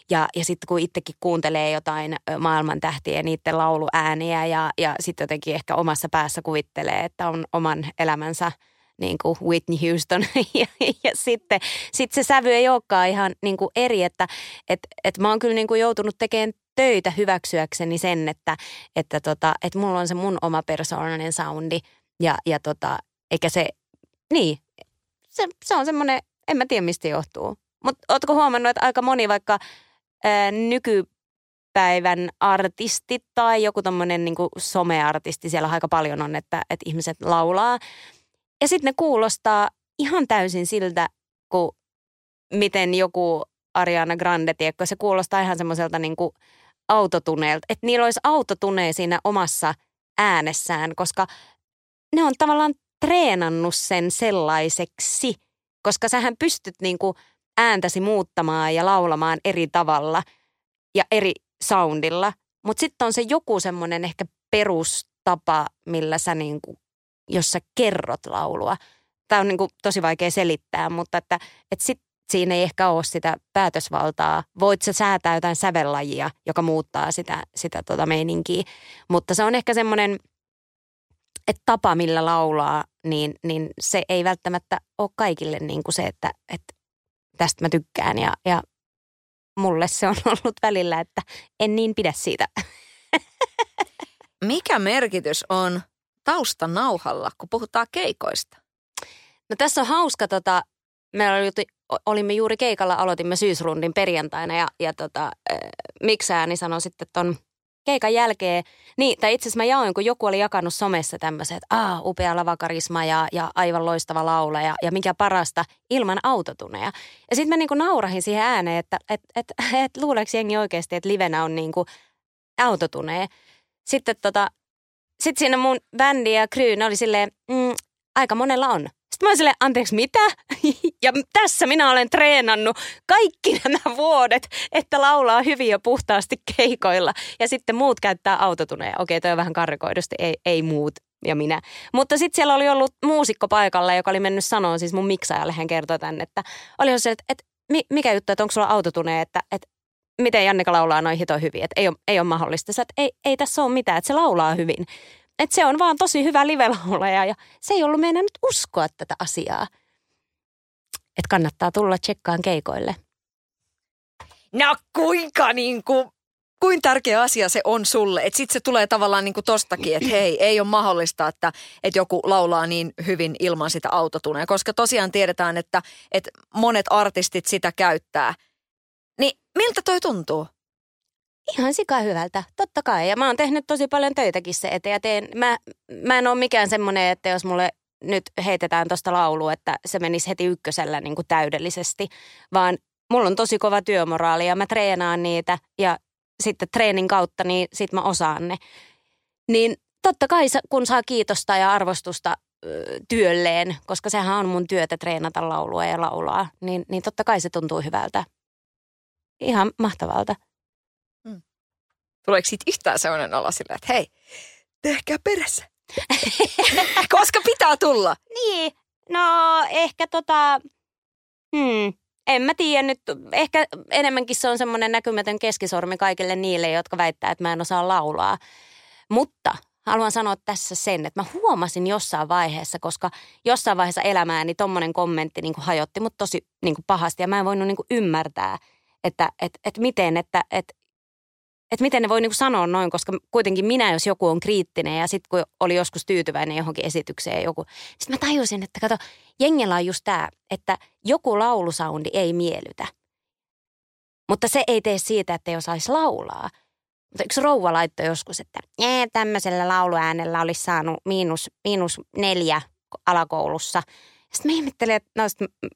S3: Ja, ja sitten kun itsekin kuuntelee jotain maailman tähtiä ja niiden lauluääniä ja, ja sitten jotenkin ehkä omassa päässä kuvittelee, että on oman elämänsä niin kuin Whitney Houston. [laughs] ja, ja sitten sit se sävy ei olekaan ihan niin kuin eri, että et, et mä oon kyllä niin kuin joutunut tekemään töitä hyväksyäkseni sen, että, että, tota, että mulla on se mun oma persoonallinen soundi ja, ja tota, eikä se, niin, se, se on semmoinen, en mä tiedä mistä johtuu. Mutta ootko huomannut, että aika moni vaikka ää, nykypäivän artisti tai joku tommonen niin someartisti, siellä aika paljon on, että, että ihmiset laulaa. Ja sitten ne kuulostaa ihan täysin siltä, kuin miten joku Ariana Grande, tiedätkö, se kuulostaa ihan semmoiselta niin autotuneelta. Että niillä olisi autotune siinä omassa äänessään, koska ne on tavallaan treenannut sen sellaiseksi, koska sähän pystyt niin kuin ääntäsi muuttamaan ja laulamaan eri tavalla ja eri soundilla. Mutta sitten on se joku semmoinen ehkä perustapa, millä sä niin kuin, jos sä kerrot laulua. Tämä on niin kuin tosi vaikea selittää, mutta että, että sit siinä ei ehkä ole sitä päätösvaltaa. Voit sä säätää jotain sävellajia, joka muuttaa sitä, sitä tota meininkiä. Mutta se on ehkä semmoinen, että tapa millä laulaa, niin, niin se ei välttämättä ole kaikille niin kuin se, että, että tästä mä tykkään ja, ja mulle se on [laughs] ollut välillä, että en niin pidä siitä.
S2: Mikä merkitys on taustanauhalla, kun puhutaan keikoista?
S3: No tässä on hauska, tota, me oli, olimme juuri keikalla, aloitimme syysrundin perjantaina ja, ja tota, äh, miksääni sanoi sitten ton keikan jälkeen, niin, tai itse asiassa mä jaoin, kun joku oli jakanut somessa tämmöiset, että aah, upea lavakarisma ja, ja aivan loistava laula ja, ja mikä parasta, ilman autotuneja. Ja sitten mä niinku naurahin siihen ääneen, että et, et, et, luuleeko jengi oikeasti, että livenä on niinku autotunee. Sitten tota, sit siinä mun bändi ja kryyn oli silleen, mm, aika monella on. Sitten mä olin silleen, anteeksi mitä? [laughs] ja tässä minä olen treenannut kaikki nämä vuodet, että laulaa hyvin ja puhtaasti keikoilla. Ja sitten muut käyttää autotuneja. Okei, toi on vähän karrikoidusti, ei, ei muut ja minä. Mutta sitten siellä oli ollut muusikko paikalla, joka oli mennyt sanoa, siis mun miksaajalle hän kertoi tänne, että oli se, että, että mikä juttu, että onko sulla autotune, että, että miten Jannika laulaa noin hito hyvin, että ei ole, ei ole mahdollista. Sä, että ei, ei tässä ole mitään, että se laulaa hyvin. Että se on vaan tosi hyvä live-laulaja ja se ei ollut meidän nyt uskoa tätä asiaa. Että kannattaa tulla tsekkaan keikoille.
S2: No kuinka niin kuin, kuin tärkeä asia se on sulle? Että sitten se tulee tavallaan niin kuin tostakin, että hei, ei ole mahdollista, että, että joku laulaa niin hyvin ilman sitä autotunea. Koska tosiaan tiedetään, että, että monet artistit sitä käyttää. Niin miltä toi tuntuu?
S3: Ihan sika hyvältä, totta kai. Ja mä oon tehnyt tosi paljon töitäkin se eteen. Ja teen, mä, mä en ole mikään semmoinen, että jos mulle nyt heitetään tuosta laulu, että se menisi heti ykkösellä niin kuin täydellisesti. Vaan mulla on tosi kova työmoraali ja mä treenaan niitä ja sitten treenin kautta niin sit mä osaan ne. Niin totta kai kun saa kiitosta ja arvostusta työlleen, koska sehän on mun työtä treenata laulua ja laulaa, niin, niin totta kai se tuntuu hyvältä. Ihan mahtavalta.
S2: Tuleeko siitä yhtään sellainen olo sillä, että hei, tehkää perässä. [laughs] Koska pitää tulla.
S3: Niin, no ehkä tota, hmm, en mä tiedä nyt, ehkä enemmänkin se on semmoinen näkymätön keskisormi kaikille niille, jotka väittää, että mä en osaa laulaa. Mutta haluan sanoa tässä sen, että mä huomasin jossain vaiheessa, koska jossain vaiheessa elämääni tommonen kommentti niin kuin hajotti mut tosi niin kuin pahasti ja mä en voinut niin kuin ymmärtää, että et, et miten, että et, et miten ne voi niin kuin sanoa noin, koska kuitenkin minä, jos joku on kriittinen ja sitten kun oli joskus tyytyväinen johonkin esitykseen joku, sitten mä tajusin, että kato, jengellä on just tämä, että joku laulusaundi ei miellytä. Mutta se ei tee siitä, että ei osaisi laulaa. Mutta yksi rouva laittoi joskus, että ee, tämmöisellä lauluäänellä olisi saanut miinus, miinus neljä alakoulussa. Sitten mä ihmettelin, että no,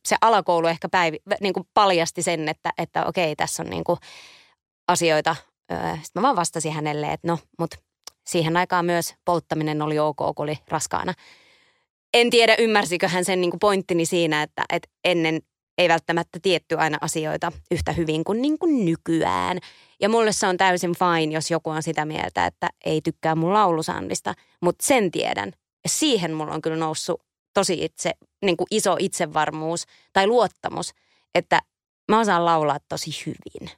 S3: se alakoulu ehkä päivi, niin kuin paljasti sen, että, että okei, tässä on niin kuin asioita. Sitten mä vaan vastasin hänelle, että no, mutta siihen aikaan myös polttaminen oli ok, kun oli raskaana. En tiedä, ymmärsikö hän sen niin kuin pointtini siinä, että, että ennen ei välttämättä tietty aina asioita yhtä hyvin kuin, niin kuin nykyään. Ja mulle se on täysin fine, jos joku on sitä mieltä, että ei tykkää mun laulusandista. Mutta sen tiedän. Ja siihen mulla on kyllä noussut tosi itse, niin kuin iso itsevarmuus tai luottamus, että mä osaan laulaa tosi hyvin.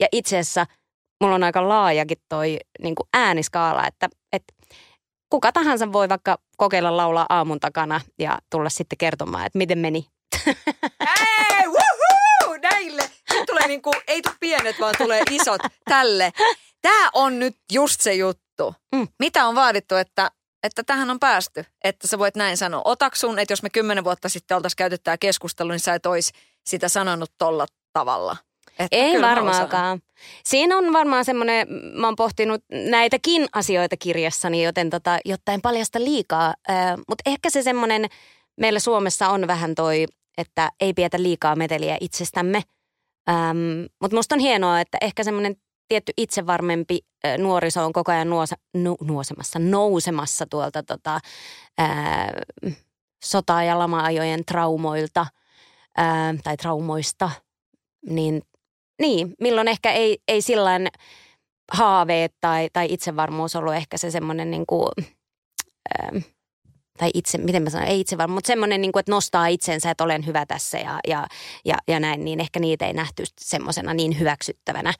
S3: Ja itse asiassa mulla on aika laajakin toi niin kuin ääniskaala, että, että kuka tahansa voi vaikka kokeilla laulaa aamun takana ja tulla sitten kertomaan, että miten meni.
S2: Ei, wuhuu, näille. Nyt tulee niinku, ei tule pienet, vaan tulee isot tälle. Tämä on nyt just se juttu. Mm. Mitä on vaadittu, että, että tähän on päästy? Että sä voit näin sanoa. Otaksun, että jos me kymmenen vuotta sitten oltaisiin käyty tämä keskustelu, niin sä et olisi sitä sanonut tolla tavalla.
S3: Että Ei varmaankaan. Siinä on varmaan semmoinen, mä oon pohtinut näitäkin asioita kirjassani, joten tota, jotta en paljasta liikaa. Äh, Mutta ehkä se semmoinen, meillä Suomessa on vähän toi, että ei pietä liikaa meteliä itsestämme. Ähm, Mutta musta on hienoa, että ehkä semmoinen tietty itsevarmempi äh, nuoriso on koko ajan nuosa, nu, nuosemassa, nousemassa tuolta tota, äh, sota- ja lama-ajojen traumoilta äh, tai traumoista. Niin niin, milloin ehkä ei, ei silloin haaveet tai, tai itsevarmuus ollut ehkä se semmoinen niin kuin, ähm, tai itse, miten mä sanon, ei itsevarmuus, mutta semmoinen, niin kuin, että nostaa itsensä, että olen hyvä tässä ja, ja, ja, ja näin, niin ehkä niitä ei nähty semmoisena niin hyväksyttävänä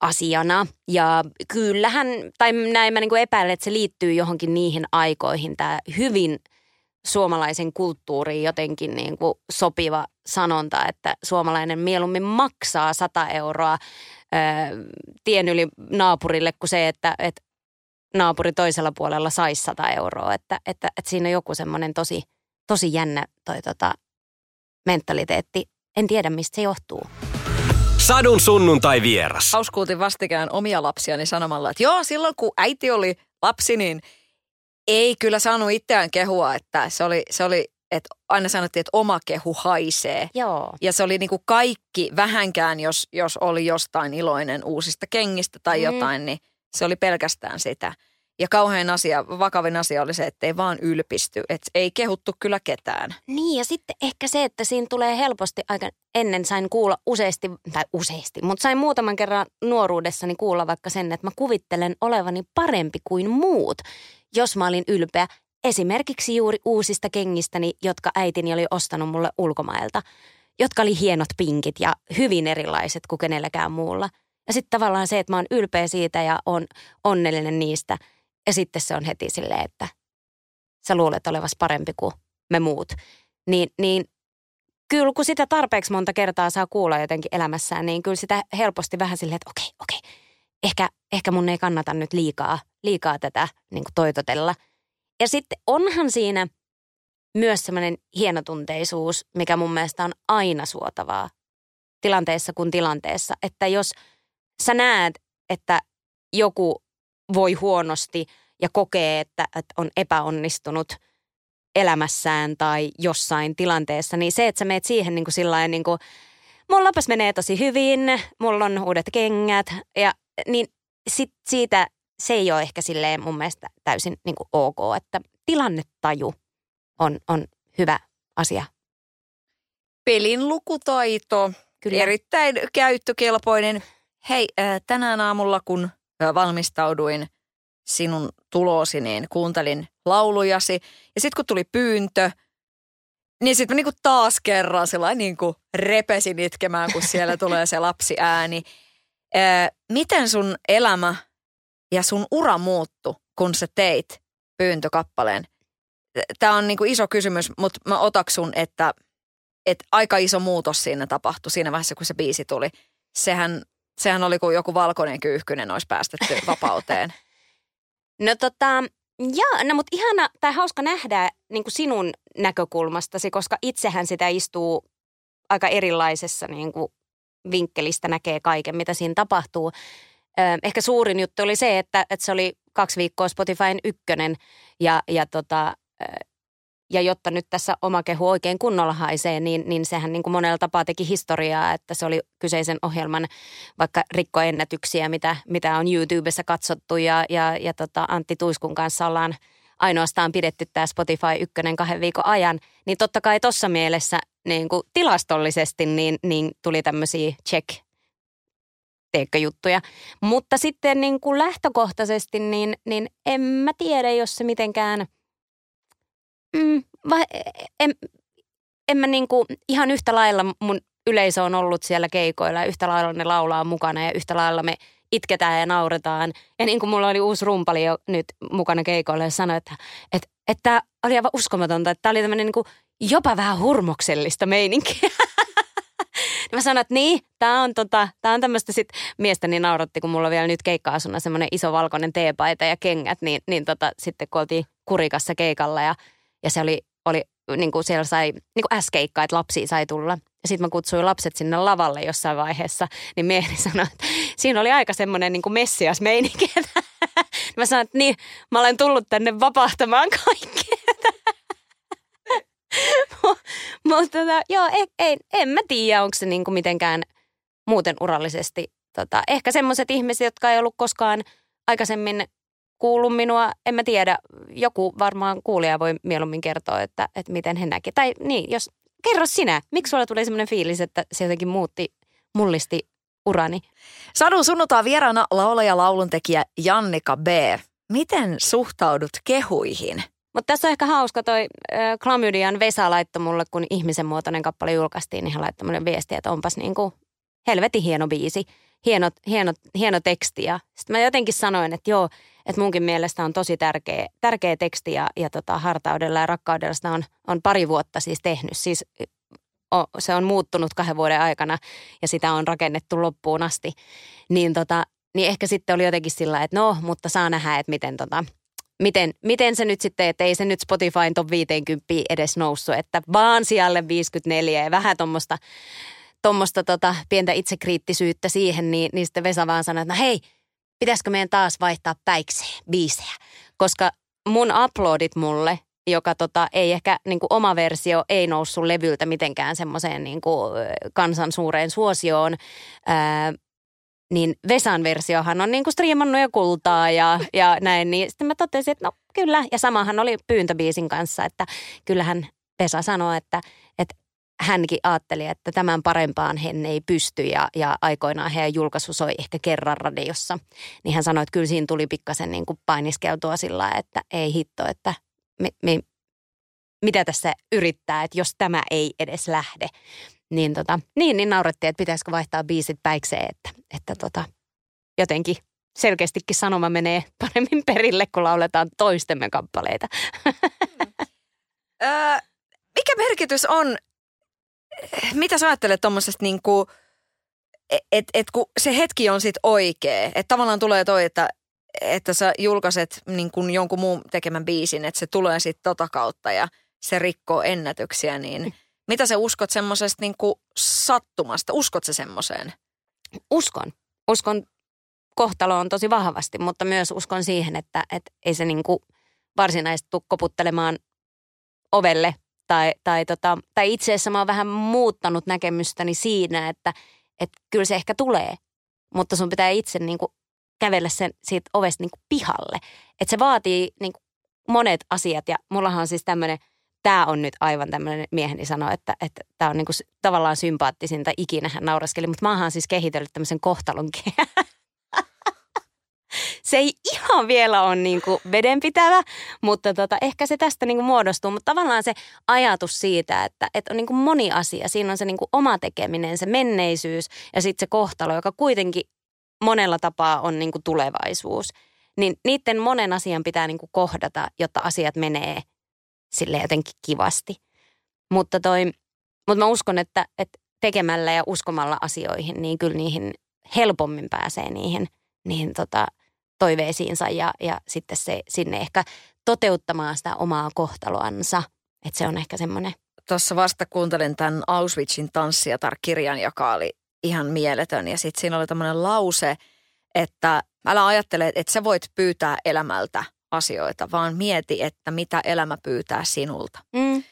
S3: asiana. Ja kyllähän, tai näin mä niin kuin epäilen, että se liittyy johonkin niihin aikoihin, tämä hyvin – suomalaisen kulttuuriin jotenkin niin kuin sopiva sanonta, että suomalainen mieluummin maksaa 100 euroa ö, tien yli naapurille kuin se, että, että naapuri toisella puolella saisi 100 euroa. Että, että, että siinä on joku semmoinen tosi, tosi jännä toi tota, mentaliteetti. En tiedä, mistä se johtuu.
S1: Sadun sunnuntai vieras.
S2: Hauskuutin vastikään omia lapsiani sanomalla, että joo, silloin kun äiti oli lapsi, niin – ei kyllä saanut itseään kehua, että se oli, se oli että aina sanottiin, että oma kehu haisee.
S3: Joo.
S2: Ja se oli niin kuin kaikki vähänkään, jos, jos oli jostain iloinen uusista kengistä tai mm. jotain, niin se oli pelkästään sitä. Ja kauhean asia, vakavin asia oli se, että ei vaan ylpisty, että ei kehuttu kyllä ketään.
S3: Niin ja sitten ehkä se, että siinä tulee helposti aika ennen sain kuulla useasti, tai useasti, mutta sain muutaman kerran nuoruudessani kuulla vaikka sen, että mä kuvittelen olevani parempi kuin muut jos mä olin ylpeä esimerkiksi juuri uusista kengistäni, jotka äitini oli ostanut mulle ulkomailta, jotka oli hienot pinkit ja hyvin erilaiset kuin kenelläkään muulla. Ja sitten tavallaan se, että mä oon ylpeä siitä ja on onnellinen niistä. Ja sitten se on heti silleen, että sä luulet olevas parempi kuin me muut. Niin, niin kyllä kun sitä tarpeeksi monta kertaa saa kuulla jotenkin elämässään, niin kyllä sitä helposti vähän silleen, että okei, okei, ehkä, ehkä mun ei kannata nyt liikaa, liikaa tätä niin kuin toitotella. Ja sitten onhan siinä myös semmoinen hienotunteisuus, mikä mun mielestä on aina suotavaa tilanteessa kuin tilanteessa. Että jos sä näet, että joku voi huonosti ja kokee, että, että on epäonnistunut elämässään tai jossain tilanteessa, niin se, että sä meet siihen niin kuin sillain niin kuin, mullapas menee tosi hyvin, mulla on uudet kengät ja niin sit siitä se ei ole ehkä silleen mun mielestä täysin niin kuin ok, että tilannetaju on, on hyvä asia.
S2: Pelin lukutaito, Kyllä. erittäin käyttökelpoinen. Hei, tänään aamulla kun valmistauduin sinun tulosi, niin kuuntelin laulujasi. Ja sitten kun tuli pyyntö, niin sitten mä niinku taas kerran sellainen niinku repesin itkemään, kun siellä tulee se lapsi ääni. Ää, miten sun elämä sun ura muuttu, kun sä teit pyyntökappaleen? Tämä on niinku iso kysymys, mutta mä otaksun, että, että aika iso muutos siinä tapahtui siinä vaiheessa, kun se biisi tuli. Sehän, sehän oli kuin joku valkoinen kyyhkynen olisi päästetty [laughs] vapauteen.
S3: No tota, Joo, no mutta ihana tai hauska nähdä niin kuin sinun näkökulmastasi, koska itsehän sitä istuu aika erilaisessa niin kuin vinkkelistä näkee kaiken, mitä siinä tapahtuu. Ehkä suurin juttu oli se, että, että se oli kaksi viikkoa Spotifyn ykkönen ja, ja tota, ja jotta nyt tässä oma kehu oikein kunnolla haisee, niin, niin sehän niin kuin monella tapaa teki historiaa, että se oli kyseisen ohjelman vaikka rikkoennätyksiä, mitä, mitä on YouTubessa katsottu ja, ja, ja tota Antti Tuiskun kanssa ollaan ainoastaan pidetty tämä Spotify ykkönen kahden viikon ajan, niin totta kai tuossa mielessä niin kuin tilastollisesti niin, niin tuli tämmöisiä check juttuja. Mutta sitten niin kuin lähtökohtaisesti, niin, niin en mä tiedä, jos se mitenkään – Mm, vai, en, en mä niinku, ihan yhtä lailla mun yleisö on ollut siellä keikoilla ja yhtä lailla ne laulaa mukana ja yhtä lailla me itketään ja nauretaan. Ja niin kuin mulla oli uusi rumpali jo nyt mukana keikoilla ja sanoi, että, että, että oli aivan uskomatonta, että tämä oli tämmöinen niin jopa vähän hurmoksellista meininkiä. [laughs] mä sanoin, että niin, tämä on, tota, tää on tämmöistä sit miestä niin nauratti, kun mulla on vielä nyt keikka-asuna semmoinen iso valkoinen teepaita ja kengät, niin, niin tota, sitten kun oltiin kurikassa keikalla ja ja se oli, oli niin kuin siellä sai niin kuin S-keikkaa, että lapsia sai tulla. Ja sitten mä kutsuin lapset sinne lavalle jossain vaiheessa, niin mieheni [laughs] sanoi, että siinä oli aika semmoinen niin messias meininki. [laughs] mä sanoin, että niin, mä olen tullut tänne vapahtamaan kaikkea. [laughs] Mutta tota, joo, ei, ei, en mä tiedä, onko se niin kuin mitenkään muuten urallisesti. Tota, ehkä semmoiset ihmiset, jotka ei ollut koskaan aikaisemmin kuullut minua, en mä tiedä, joku varmaan kuulija voi mieluummin kertoa, että, että miten he näki. Tai niin, jos, kerro sinä, miksi sulla tuli sellainen fiilis, että se jotenkin muutti, mullisti urani?
S2: Sadun sunnuntaa vieraana laulaja lauluntekijä Jannika B. Miten suhtaudut kehuihin?
S3: Mutta tässä on ehkä hauska toi äh, Klamydian Vesa laittoi mulle, kun ihmisen muotoinen kappale julkaistiin, niin hän laittoi mulle viestiä, että onpas niin kuin helvetin hieno biisi, hieno, hieno, hieno teksti. Ja sitten mä jotenkin sanoin, että joo, että munkin mielestä on tosi tärkeä, tärkeä teksti ja, ja tota, hartaudella ja rakkaudella sitä on, on pari vuotta siis tehnyt. Siis o, se on muuttunut kahden vuoden aikana ja sitä on rakennettu loppuun asti. Niin, tota, niin ehkä sitten oli jotenkin sillä, että no, mutta saa nähdä, että miten tota, miten, miten se nyt sitten, että ei se nyt Spotifyn top 50 edes noussut, että vaan siellä 54 ja vähän tuommoista tommoista tota, pientä itsekriittisyyttä siihen, niin, niin sitten Vesa vaan sanoi, että no hei, pitäisikö meidän taas vaihtaa päikseen biisejä? Koska mun uploadit mulle, joka tota, ei ehkä niin kuin oma versio ei noussut levyltä mitenkään semmoiseen niin kansan suureen suosioon, ää, niin Vesan versiohan on niin kuin striimannut ja kultaa ja, ja näin. Niin sitten mä totesin, että no kyllä. Ja samahan oli pyyntöbiisin kanssa, että kyllähän Vesa sanoi, että, että hänkin ajatteli, että tämän parempaan hän ei pysty ja, ja aikoinaan heidän julkaisu soi ehkä kerran radiossa. Niin hän sanoi, että kyllä siinä tuli pikkasen niin kuin painiskeltua sillä että ei hitto, että me, me, mitä tässä yrittää, että jos tämä ei edes lähde. Niin, tota, niin, niin naurettiin, että pitäisikö vaihtaa biisit päikseen, että, että tota, jotenkin selkeästikin sanoma menee [laughs] paremmin perille, kun lauletaan toistemme kappaleita. [laughs]
S2: Öö, mikä merkitys on mitä sä ajattelet tuommoisesta niin kuin, että et, kun se hetki on sitten oikea, että tavallaan tulee toi, että, että sä julkaiset niin kuin jonkun muun tekemän biisin, että se tulee sitten tota kautta ja se rikkoo ennätyksiä, niin mm. [laughs] mitä sä uskot semmoisesta niin sattumasta? Uskot sä semmoiseen?
S3: Uskon. Uskon kohtaloon tosi vahvasti, mutta myös uskon siihen, että, että ei se niin varsinaisesti tule koputtelemaan ovelle tai, tai, tota, tai itse asiassa mä oon vähän muuttanut näkemystäni siinä, että, että kyllä se ehkä tulee, mutta sun pitää itse niin kuin kävellä sen siitä ovesta niin kuin pihalle. Että se vaatii niin kuin monet asiat ja mullahan on siis tämmöinen, tämä on nyt aivan tämmöinen mieheni sanoi, että, että tämä on niin kuin tavallaan sympaattisinta ikinä hän nauraskeli, mutta mä siis kehitellyt tämmöisen kohtalon [laughs] se ei ihan vielä ole niin vedenpitävä, mutta tota, ehkä se tästä niin muodostuu. Mutta tavallaan se ajatus siitä, että, että on niin moni asia. Siinä on se niin oma tekeminen, se menneisyys ja sitten se kohtalo, joka kuitenkin monella tapaa on niin tulevaisuus. Niin niiden monen asian pitää niin kohdata, jotta asiat menee sille jotenkin kivasti. Mutta, toi, mutta mä uskon, että, että tekemällä ja uskomalla asioihin, niin kyllä niihin helpommin pääsee niihin, niihin tota, toiveisiinsa ja, ja sitten se sinne ehkä toteuttamaan sitä omaa kohtaloansa. Että se on ehkä semmoinen.
S2: Tuossa vasta kuuntelin tämän Auschwitzin tanssijatar-kirjan, joka oli ihan mieletön. Ja sitten siinä oli tämmöinen lause, että älä ajattele, että sä voit pyytää elämältä asioita, vaan mieti, että mitä elämä pyytää sinulta. Mm.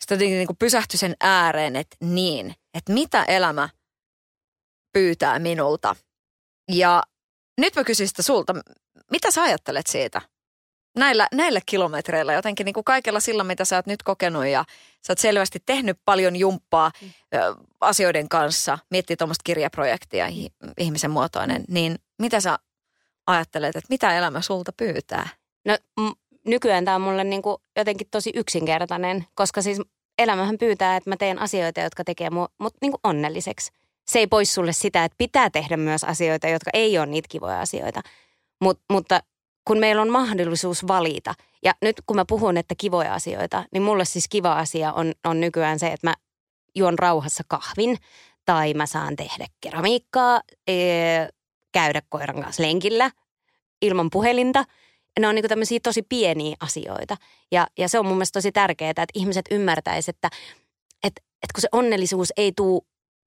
S2: Sitten jotenkin niin pysähtyi sen ääreen, että niin, että mitä elämä pyytää minulta. Ja nyt mä kysyn sitä sulta, mitä sä ajattelet siitä? Näillä, näillä kilometreillä jotenkin niin kuin kaikella sillä, mitä sä oot nyt kokenut ja sä oot selvästi tehnyt paljon jumppaa mm. ö, asioiden kanssa, miettii tuommoista kirjaprojektia, ihmisen muotoinen, niin mitä sä ajattelet, että mitä elämä sulta pyytää?
S3: No m- nykyään tämä on mulle niin kuin jotenkin tosi yksinkertainen, koska siis elämähän pyytää, että mä teen asioita, jotka tekee mut, mut niin kuin onnelliseksi. Se ei pois sulle sitä, että pitää tehdä myös asioita, jotka ei ole niitä kivoja asioita. Mut, mutta kun meillä on mahdollisuus valita, ja nyt kun mä puhun, että kivoja asioita, niin mulle siis kiva asia on, on nykyään se, että mä juon rauhassa kahvin, tai mä saan tehdä keramiikkaa, ee, käydä koiran kanssa lenkillä ilman puhelinta – ne on niin tämmöisiä tosi pieniä asioita. Ja, ja se on mun mielestä tosi tärkeää, että ihmiset ymmärtäisivät, että, että, että kun se onnellisuus ei tule,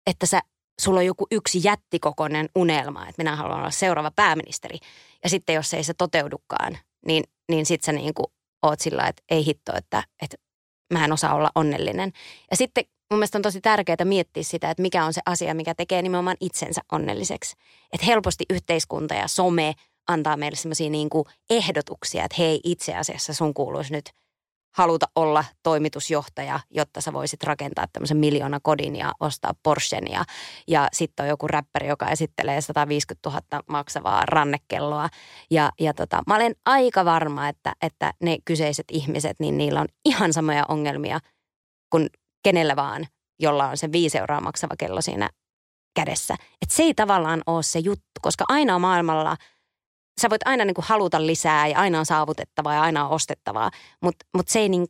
S3: että sä, sulla on joku yksi jättikokoinen unelma, että minä haluan olla seuraava pääministeri. Ja sitten jos ei se toteudukaan, niin, niin sitten sä niin kuin oot sillä että ei hitto, että, että mä en osaa olla onnellinen. Ja sitten mun mielestä on tosi tärkeää miettiä sitä, että mikä on se asia, mikä tekee nimenomaan itsensä onnelliseksi. Että helposti yhteiskunta ja some – antaa meille sellaisia niin ehdotuksia, että hei itse asiassa sun kuuluisi nyt haluta olla toimitusjohtaja, jotta sä voisit rakentaa tämmöisen miljoona kodin ja ostaa Porschen. Ja, ja sitten on joku räppäri, joka esittelee 150 000 maksavaa rannekelloa. Ja, ja tota, mä olen aika varma, että, että ne kyseiset ihmiset, niin niillä on ihan samoja ongelmia kuin kenellä vaan, jolla on se viisi euroa maksava kello siinä kädessä. Että se ei tavallaan ole se juttu, koska aina maailmalla – sä voit aina niin kuin haluta lisää ja aina on saavutettavaa ja aina on ostettavaa, mutta mut se, niin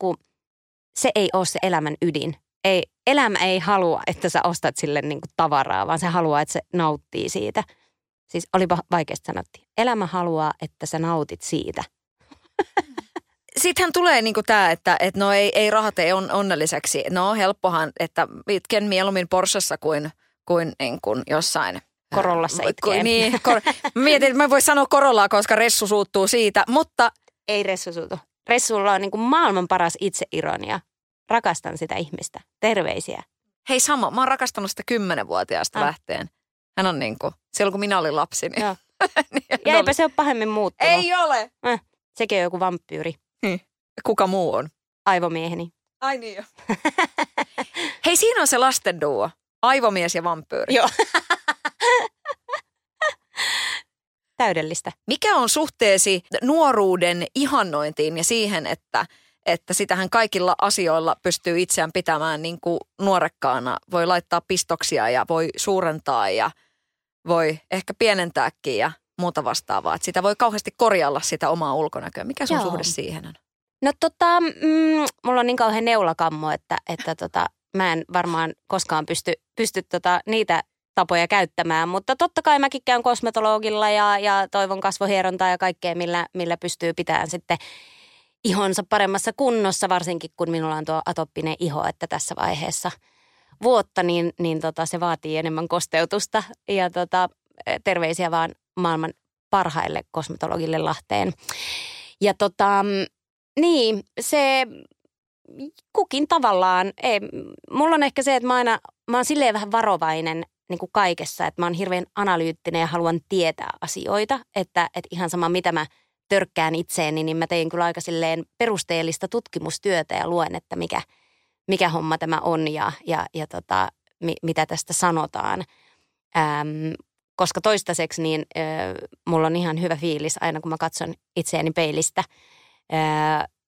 S3: se ei ole se elämän ydin. Ei, elämä ei halua, että sä ostat sille niin kuin tavaraa, vaan se haluaa, että se nauttii siitä. Siis olipa vaikeasti sanottiin. Elämä haluaa, että sä nautit siitä. [laughs]
S2: Sittenhän tulee niin tämä, että, että no ei, ei rahat ei on onnelliseksi. No helppohan, että itken mieluummin Porschessa kuin, kuin, niin kuin jossain –
S3: Korollassa itkee.
S2: Niin, kor- mietin, että mä voin sanoa korollaa, koska Ressu suuttuu siitä, mutta...
S3: Ei Ressu suutu. Ressulla on niin kuin maailman paras itseironia. Rakastan sitä ihmistä. Terveisiä.
S2: Hei sama, mä oon rakastanut sitä kymmenenvuotiaasta ah. lähtien. Hän on niin kuin, silloin kun minä olin lapsi. Niin, Joo. [laughs]
S3: niin ja eipä oli. se ole pahemmin muuttunut.
S2: Ei ole.
S3: Eh, sekin on joku vampyyri.
S2: Hmm. Kuka muu on?
S3: Aivomieheni.
S2: Ai niin jo. [laughs] Hei, siinä on se lasten duo. Aivomies ja vampyyri.
S3: Joo. [laughs] [laughs] Täydellistä.
S2: Mikä on suhteesi nuoruuden ihannointiin ja siihen, että, että sitähän kaikilla asioilla pystyy itseään pitämään niin kuin nuorekkaana. Voi laittaa pistoksia ja voi suurentaa ja voi ehkä pienentääkin ja muuta vastaavaa. Että sitä voi kauheasti korjalla sitä omaa ulkonäköä. Mikä sun Joo. suhde siihen on?
S3: No tota, mm, mulla on niin kauhean neulakammo, että, että tota, mä en varmaan koskaan pysty, pysty tota, niitä tapoja käyttämään, mutta totta kai mäkin käyn kosmetologilla ja, ja toivon kasvohierontaa ja kaikkea, millä, millä pystyy pitämään sitten ihonsa paremmassa kunnossa, varsinkin kun minulla on tuo atoppinen iho, että tässä vaiheessa vuotta, niin, niin tota, se vaatii enemmän kosteutusta ja tota, terveisiä vaan maailman parhaille kosmetologille Lahteen. Ja tota, niin, se kukin tavallaan, ei, mulla on ehkä se, että mä aina, mä oon silleen vähän varovainen niin kuin kaikessa, että mä oon hirveän analyyttinen ja haluan tietää asioita, että, että ihan sama mitä mä törkkään itseeni, niin mä tein kyllä aika silleen perusteellista tutkimustyötä ja luen, että mikä, mikä homma tämä on ja, ja, ja tota, mi, mitä tästä sanotaan. Ähm, koska toistaiseksi niin ö, mulla on ihan hyvä fiilis aina, kun mä katson itseäni peilistä. Ö,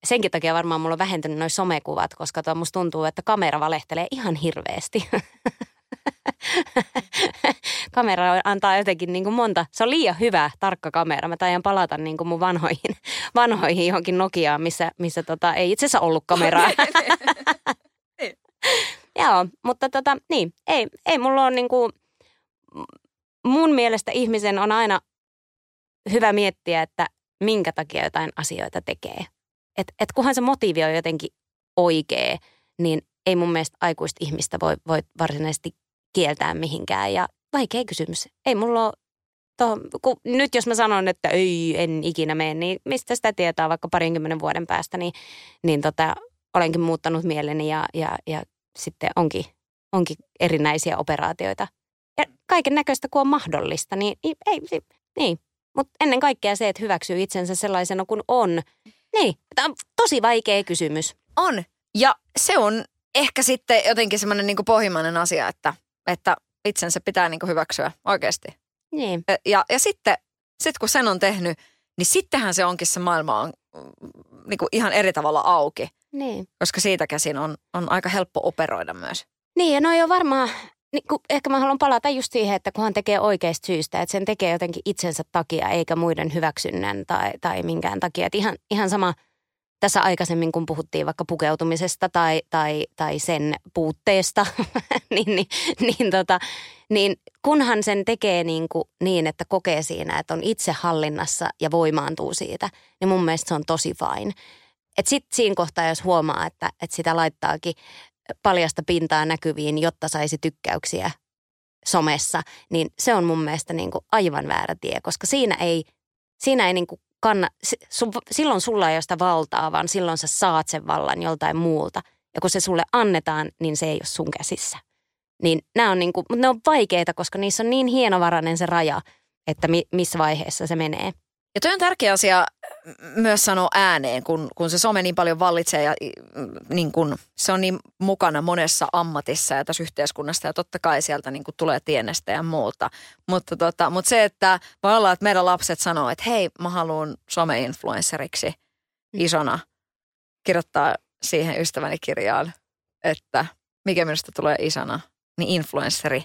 S3: senkin takia varmaan mulla on vähentynyt noin somekuvat, koska to, musta tuntuu, että kamera valehtelee ihan hirveästi. [laughs] [laughs] kamera antaa jotenkin niin kuin monta, se on liian hyvä, tarkka kamera. Mä taidan palata niin kuin mun vanhoihin, [laughs] vanhoihin johonkin Nokiaan, missä, missä tota, ei itse asiassa ollut kameraa. [laughs] Joo, mutta tota, niin, ei, ei mulla on niin kuin, mun mielestä ihmisen on aina hyvä miettiä, että minkä takia jotain asioita tekee. Et, et kunhan se motiivi on jotenkin oikea, niin ei mun mielestä aikuista ihmistä voi, voi varsinaisesti kieltää mihinkään. Ja vaikea kysymys. Ei mulla ole to, kun nyt jos mä sanon, että ei, en ikinä mene, niin mistä sitä tietää vaikka parinkymmenen vuoden päästä, niin, niin tota, olenkin muuttanut mieleni ja, ja, ja sitten onkin, onkin erinäisiä operaatioita. Ja kaiken näköistä, kun on mahdollista, niin ei, ei niin. Mutta ennen kaikkea se, että hyväksyy itsensä sellaisena kuin on. Niin, tämä on tosi vaikea kysymys.
S2: On. Ja se on ehkä sitten jotenkin semmoinen niin pohjimmainen asia, että, että itsensä pitää niin hyväksyä oikeasti.
S3: Niin.
S2: Ja, ja sitten sit kun sen on tehnyt, niin sittenhän se onkin se maailma on niin ihan eri tavalla auki.
S3: Niin.
S2: Koska siitä käsin on, on aika helppo operoida myös.
S3: Niin ja no on varmaan, niin kun, ehkä mä haluan palata just siihen, että kunhan tekee oikeasta syystä, että sen tekee jotenkin itsensä takia eikä muiden hyväksynnän tai, tai minkään takia. Että ihan, ihan sama tässä aikaisemmin, kun puhuttiin vaikka pukeutumisesta tai, tai, tai sen puutteesta, [laughs] niin, niin, niin, tota, niin kunhan sen tekee niin, kuin, niin, että kokee siinä, että on itse hallinnassa ja voimaantuu siitä, niin mun mielestä se on tosi fine. Että sitten siinä kohtaa, jos huomaa, että, että sitä laittaakin paljasta pintaa näkyviin, jotta saisi tykkäyksiä somessa, niin se on mun mielestä niin kuin aivan väärä tie, koska siinä ei, siinä ei niin kuin kanna, sun, silloin sulla ei ole sitä valtaa, vaan silloin sä saat sen vallan joltain muulta. Ja kun se sulle annetaan, niin se ei ole sun käsissä. Niin nämä on, niin mutta ne on vaikeita, koska niissä on niin hienovarainen se raja, että mi, missä vaiheessa se menee.
S2: Ja toi on tärkeä asia myös sanoa ääneen, kun, kun se some niin paljon vallitsee ja niin kun, se on niin mukana monessa ammatissa ja tässä yhteiskunnassa ja totta kai sieltä niin kun tulee tienestä ja muuta. Mutta, tota, mutta se, että voi olla, että meidän lapset sanoo, että hei mä haluan some-influenceriksi isona, kirjoittaa siihen ystäväni kirjaan, että mikä minusta tulee isona, niin influenceri.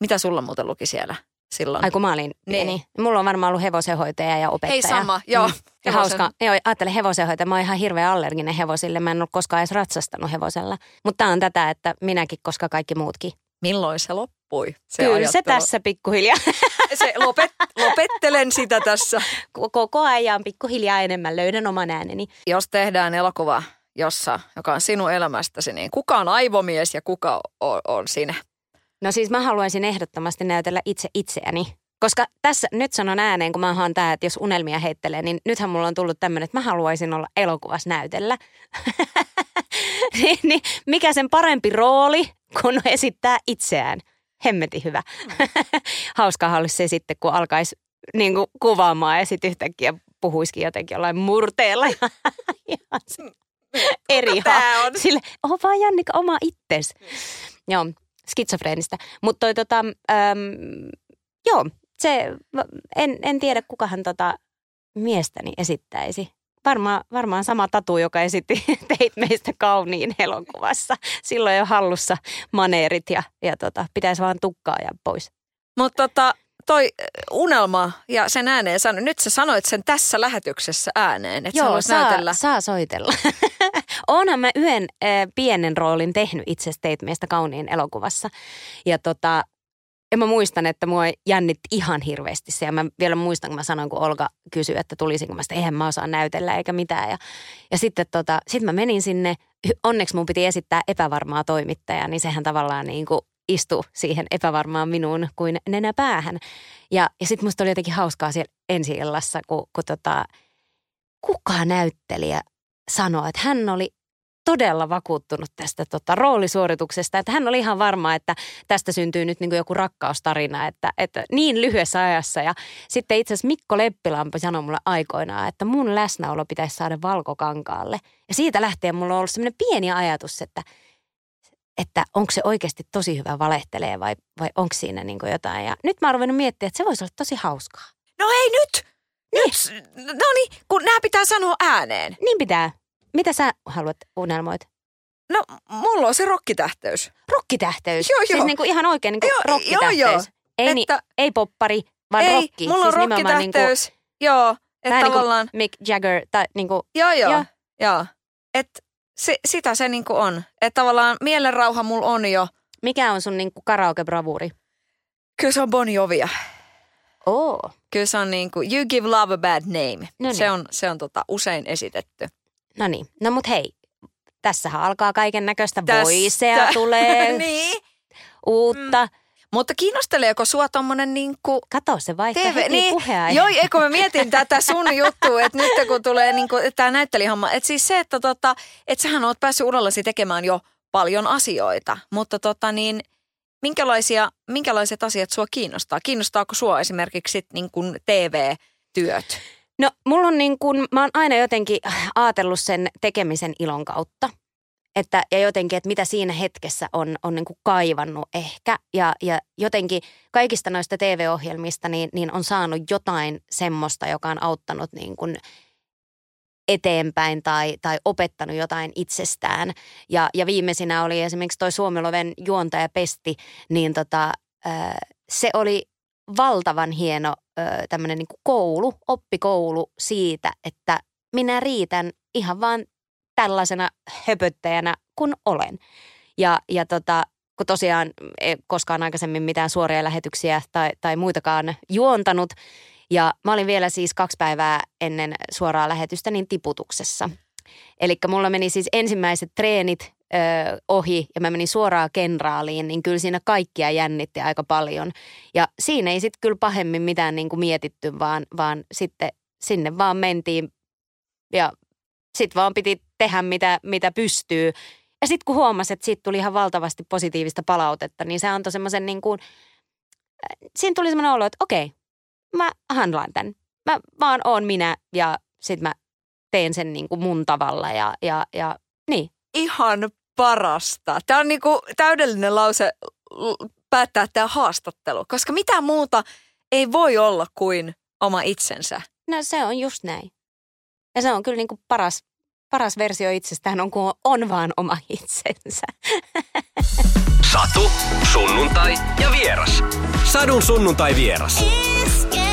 S2: Mitä sulla muuten luki siellä? Silloin.
S3: Ai kun mä olin niin. pieni. Mulla on varmaan ollut hevosenhoitaja ja opettaja.
S2: Ei sama, joo. Mm.
S3: Ja hauska, joo, ajattelen hevosenhoitaja. Mä oon ihan hirveän allerginen hevosille. Mä en ole koskaan edes ratsastanut hevosella. Mutta tää on tätä, että minäkin, koska kaikki muutkin.
S2: Milloin se loppui? Se
S3: Kyllä ajattelu. se tässä pikkuhiljaa. [laughs]
S2: se lopet, lopettelen sitä tässä.
S3: Koko ajan pikkuhiljaa enemmän löydän oman ääneni.
S2: Jos tehdään elokuva, jossa, joka on sinun elämästäsi, niin kuka on aivomies ja kuka on, on sinä?
S3: No siis mä haluaisin ehdottomasti näytellä itse itseäni. Koska tässä nyt sanon ääneen, kun mä haan tää, että jos unelmia heittelee, niin nythän mulla on tullut tämmöinen, että mä haluaisin olla elokuvassa näytellä. [laughs] niin, niin, mikä sen parempi rooli, kun esittää itseään. Hemmeti hyvä. [laughs] Hauskaa olisi se sitten, kun alkaisi niin kuin, kuvaamaan ja sitten yhtäkkiä puhuisikin jotenkin jollain murteella. [laughs] eri
S2: Tämä on?
S3: Sille, oh vaan Jannika, oma itses. Joo, skitsofreenistä. Mutta toi tota, äm, joo, se, en, en tiedä kukahan tota miestäni esittäisi. Varmaan, varmaan sama tatu, joka esitti [laughs] teit meistä kauniin elokuvassa. Silloin jo hallussa maneerit ja, ja tota, pitäisi vaan tukkaa ja pois.
S2: Mutta tota, toi unelma ja sen ääneen sano, nyt sä sanoit sen tässä lähetyksessä ääneen, että
S3: Joo,
S2: saa, näytellä.
S3: saa soitella. [laughs] Onhan mä yhden äh, pienen roolin tehnyt itse teit meistä kauniin elokuvassa. Ja tota, en mä muistan, että mua jännitti ihan hirveästi se. Ja mä vielä muistan, kun mä sanoin, kun Olga kysyi, että tulisinko mä sitä, eihän mä osaa näytellä eikä mitään. Ja, ja sitten tota, sit mä menin sinne, onneksi mun piti esittää epävarmaa toimittajaa, niin sehän tavallaan niin kuin istu siihen epävarmaan minuun kuin nenä päähän. Ja, ja sitten musta oli jotenkin hauskaa siellä ensi illassa, kun, kun tota, kuka näyttelijä sanoi, että hän oli todella vakuuttunut tästä tota, roolisuorituksesta, että hän oli ihan varma, että tästä syntyy nyt niin kuin joku rakkaustarina, että, että niin lyhyessä ajassa. Ja sitten itse asiassa Mikko Leppilampi sanoi mulle aikoinaan, että mun läsnäolo pitäisi saada valkokankaalle. Ja siitä lähtien mulla on ollut sellainen pieni ajatus, että että onko se oikeasti tosi hyvä valehtelee vai, vai onko siinä niin jotain. Ja nyt mä oon ruvennut miettiä, että se voisi olla tosi hauskaa.
S2: No ei nyt! Nyt! No niin, kun nämä pitää sanoa ääneen.
S3: Niin pitää. Mitä sä haluat unelmoit?
S2: No, mulla on se rokkitähteys.
S3: Rokkitähteys?
S2: Joo, joo.
S3: Siis niin kuin ihan oikein niin kuin
S2: Joo,
S3: rokkitähteys.
S2: joo, joo.
S3: Ei, ni,
S2: Että-
S3: ei poppari, vaan
S2: ei,
S3: rokki.
S2: mulla on
S3: siis niin kuin,
S2: rokkitähteys. Joo, että
S3: vähän niin
S2: tavallaan...
S3: kuin Mick Jagger tai niin kuin,
S2: Joo, joo.
S3: Joo.
S2: joo. Et se, sitä se niinku on. Että tavallaan mielenrauha mulla on jo.
S3: mikä on sun niin kuin karaoke-bravuuri?
S2: Kyllä se on Bon Jovia.
S3: Oo.
S2: Kyllä se on niinku You Give Love a Bad Name.
S3: No niin.
S2: Se on, se on tota usein esitetty.
S3: No niin, no mut hei, tässähän alkaa kaiken näköistä voisea tulee, [laughs]
S2: niin.
S3: uutta.
S2: Mutta kiinnosteleeko sua tommonen niinku
S3: Kato, se vaihtaa
S2: TV,
S3: heti
S2: niin,
S3: puheenaihe.
S2: joo, eikö mä mietin tätä sun juttua, että nyt kun tulee niinku, tämä näyttelijähomma, että siis se, että tota, että sähän oot päässyt urallasi tekemään jo paljon asioita, mutta tota niin, minkälaisia, minkälaiset asiat sua kiinnostaa? Kiinnostaako sua esimerkiksi sit niin kuin TV-työt?
S3: No mulla on niin kuin, mä oon aina jotenkin ajatellut sen tekemisen ilon kautta. Että, ja jotenkin, että mitä siinä hetkessä on, on niin kuin kaivannut ehkä. Ja, ja jotenkin kaikista noista TV-ohjelmista niin, niin on saanut jotain semmoista, joka on auttanut niin kuin eteenpäin tai, tai opettanut jotain itsestään. Ja, ja viimeisinä oli esimerkiksi toi Suomiloven juontaja Pesti, niin tota, se oli valtavan hieno tämmöinen niin koulu, oppikoulu siitä, että minä riitän ihan vaan tällaisena höpöttäjänä kuin olen. Ja, ja tota, kun tosiaan ei koskaan aikaisemmin mitään suoria lähetyksiä tai, tai muitakaan juontanut. Ja mä olin vielä siis kaksi päivää ennen suoraa lähetystä niin tiputuksessa. Eli mulla meni siis ensimmäiset treenit ö, ohi ja mä menin suoraan kenraaliin, niin kyllä siinä kaikkia jännitti aika paljon. Ja siinä ei sitten kyllä pahemmin mitään niin kuin mietitty, vaan, vaan sitten sinne vaan mentiin ja sitten vaan piti tehdä mitä, mitä pystyy. Ja sitten kun huomasi, että siitä tuli ihan valtavasti positiivista palautetta, niin se antoi semmoisen niin kuin, äh, siinä tuli semmoinen olo, että okei, mä handlaan tämän. Mä vaan oon minä ja sitten mä teen sen niin kuin mun tavalla ja, ja, ja niin.
S2: Ihan parasta. Tämä on niinku täydellinen lause päättää tämä haastattelu, koska mitä muuta ei voi olla kuin oma itsensä.
S3: No se on just näin. Ja se on kyllä niin kuin paras, paras versio itsestään on, kun on vaan oma itsensä.
S1: Satu, sunnuntai ja vieras. Sadun sunnuntai vieras.
S4: Iskelmä.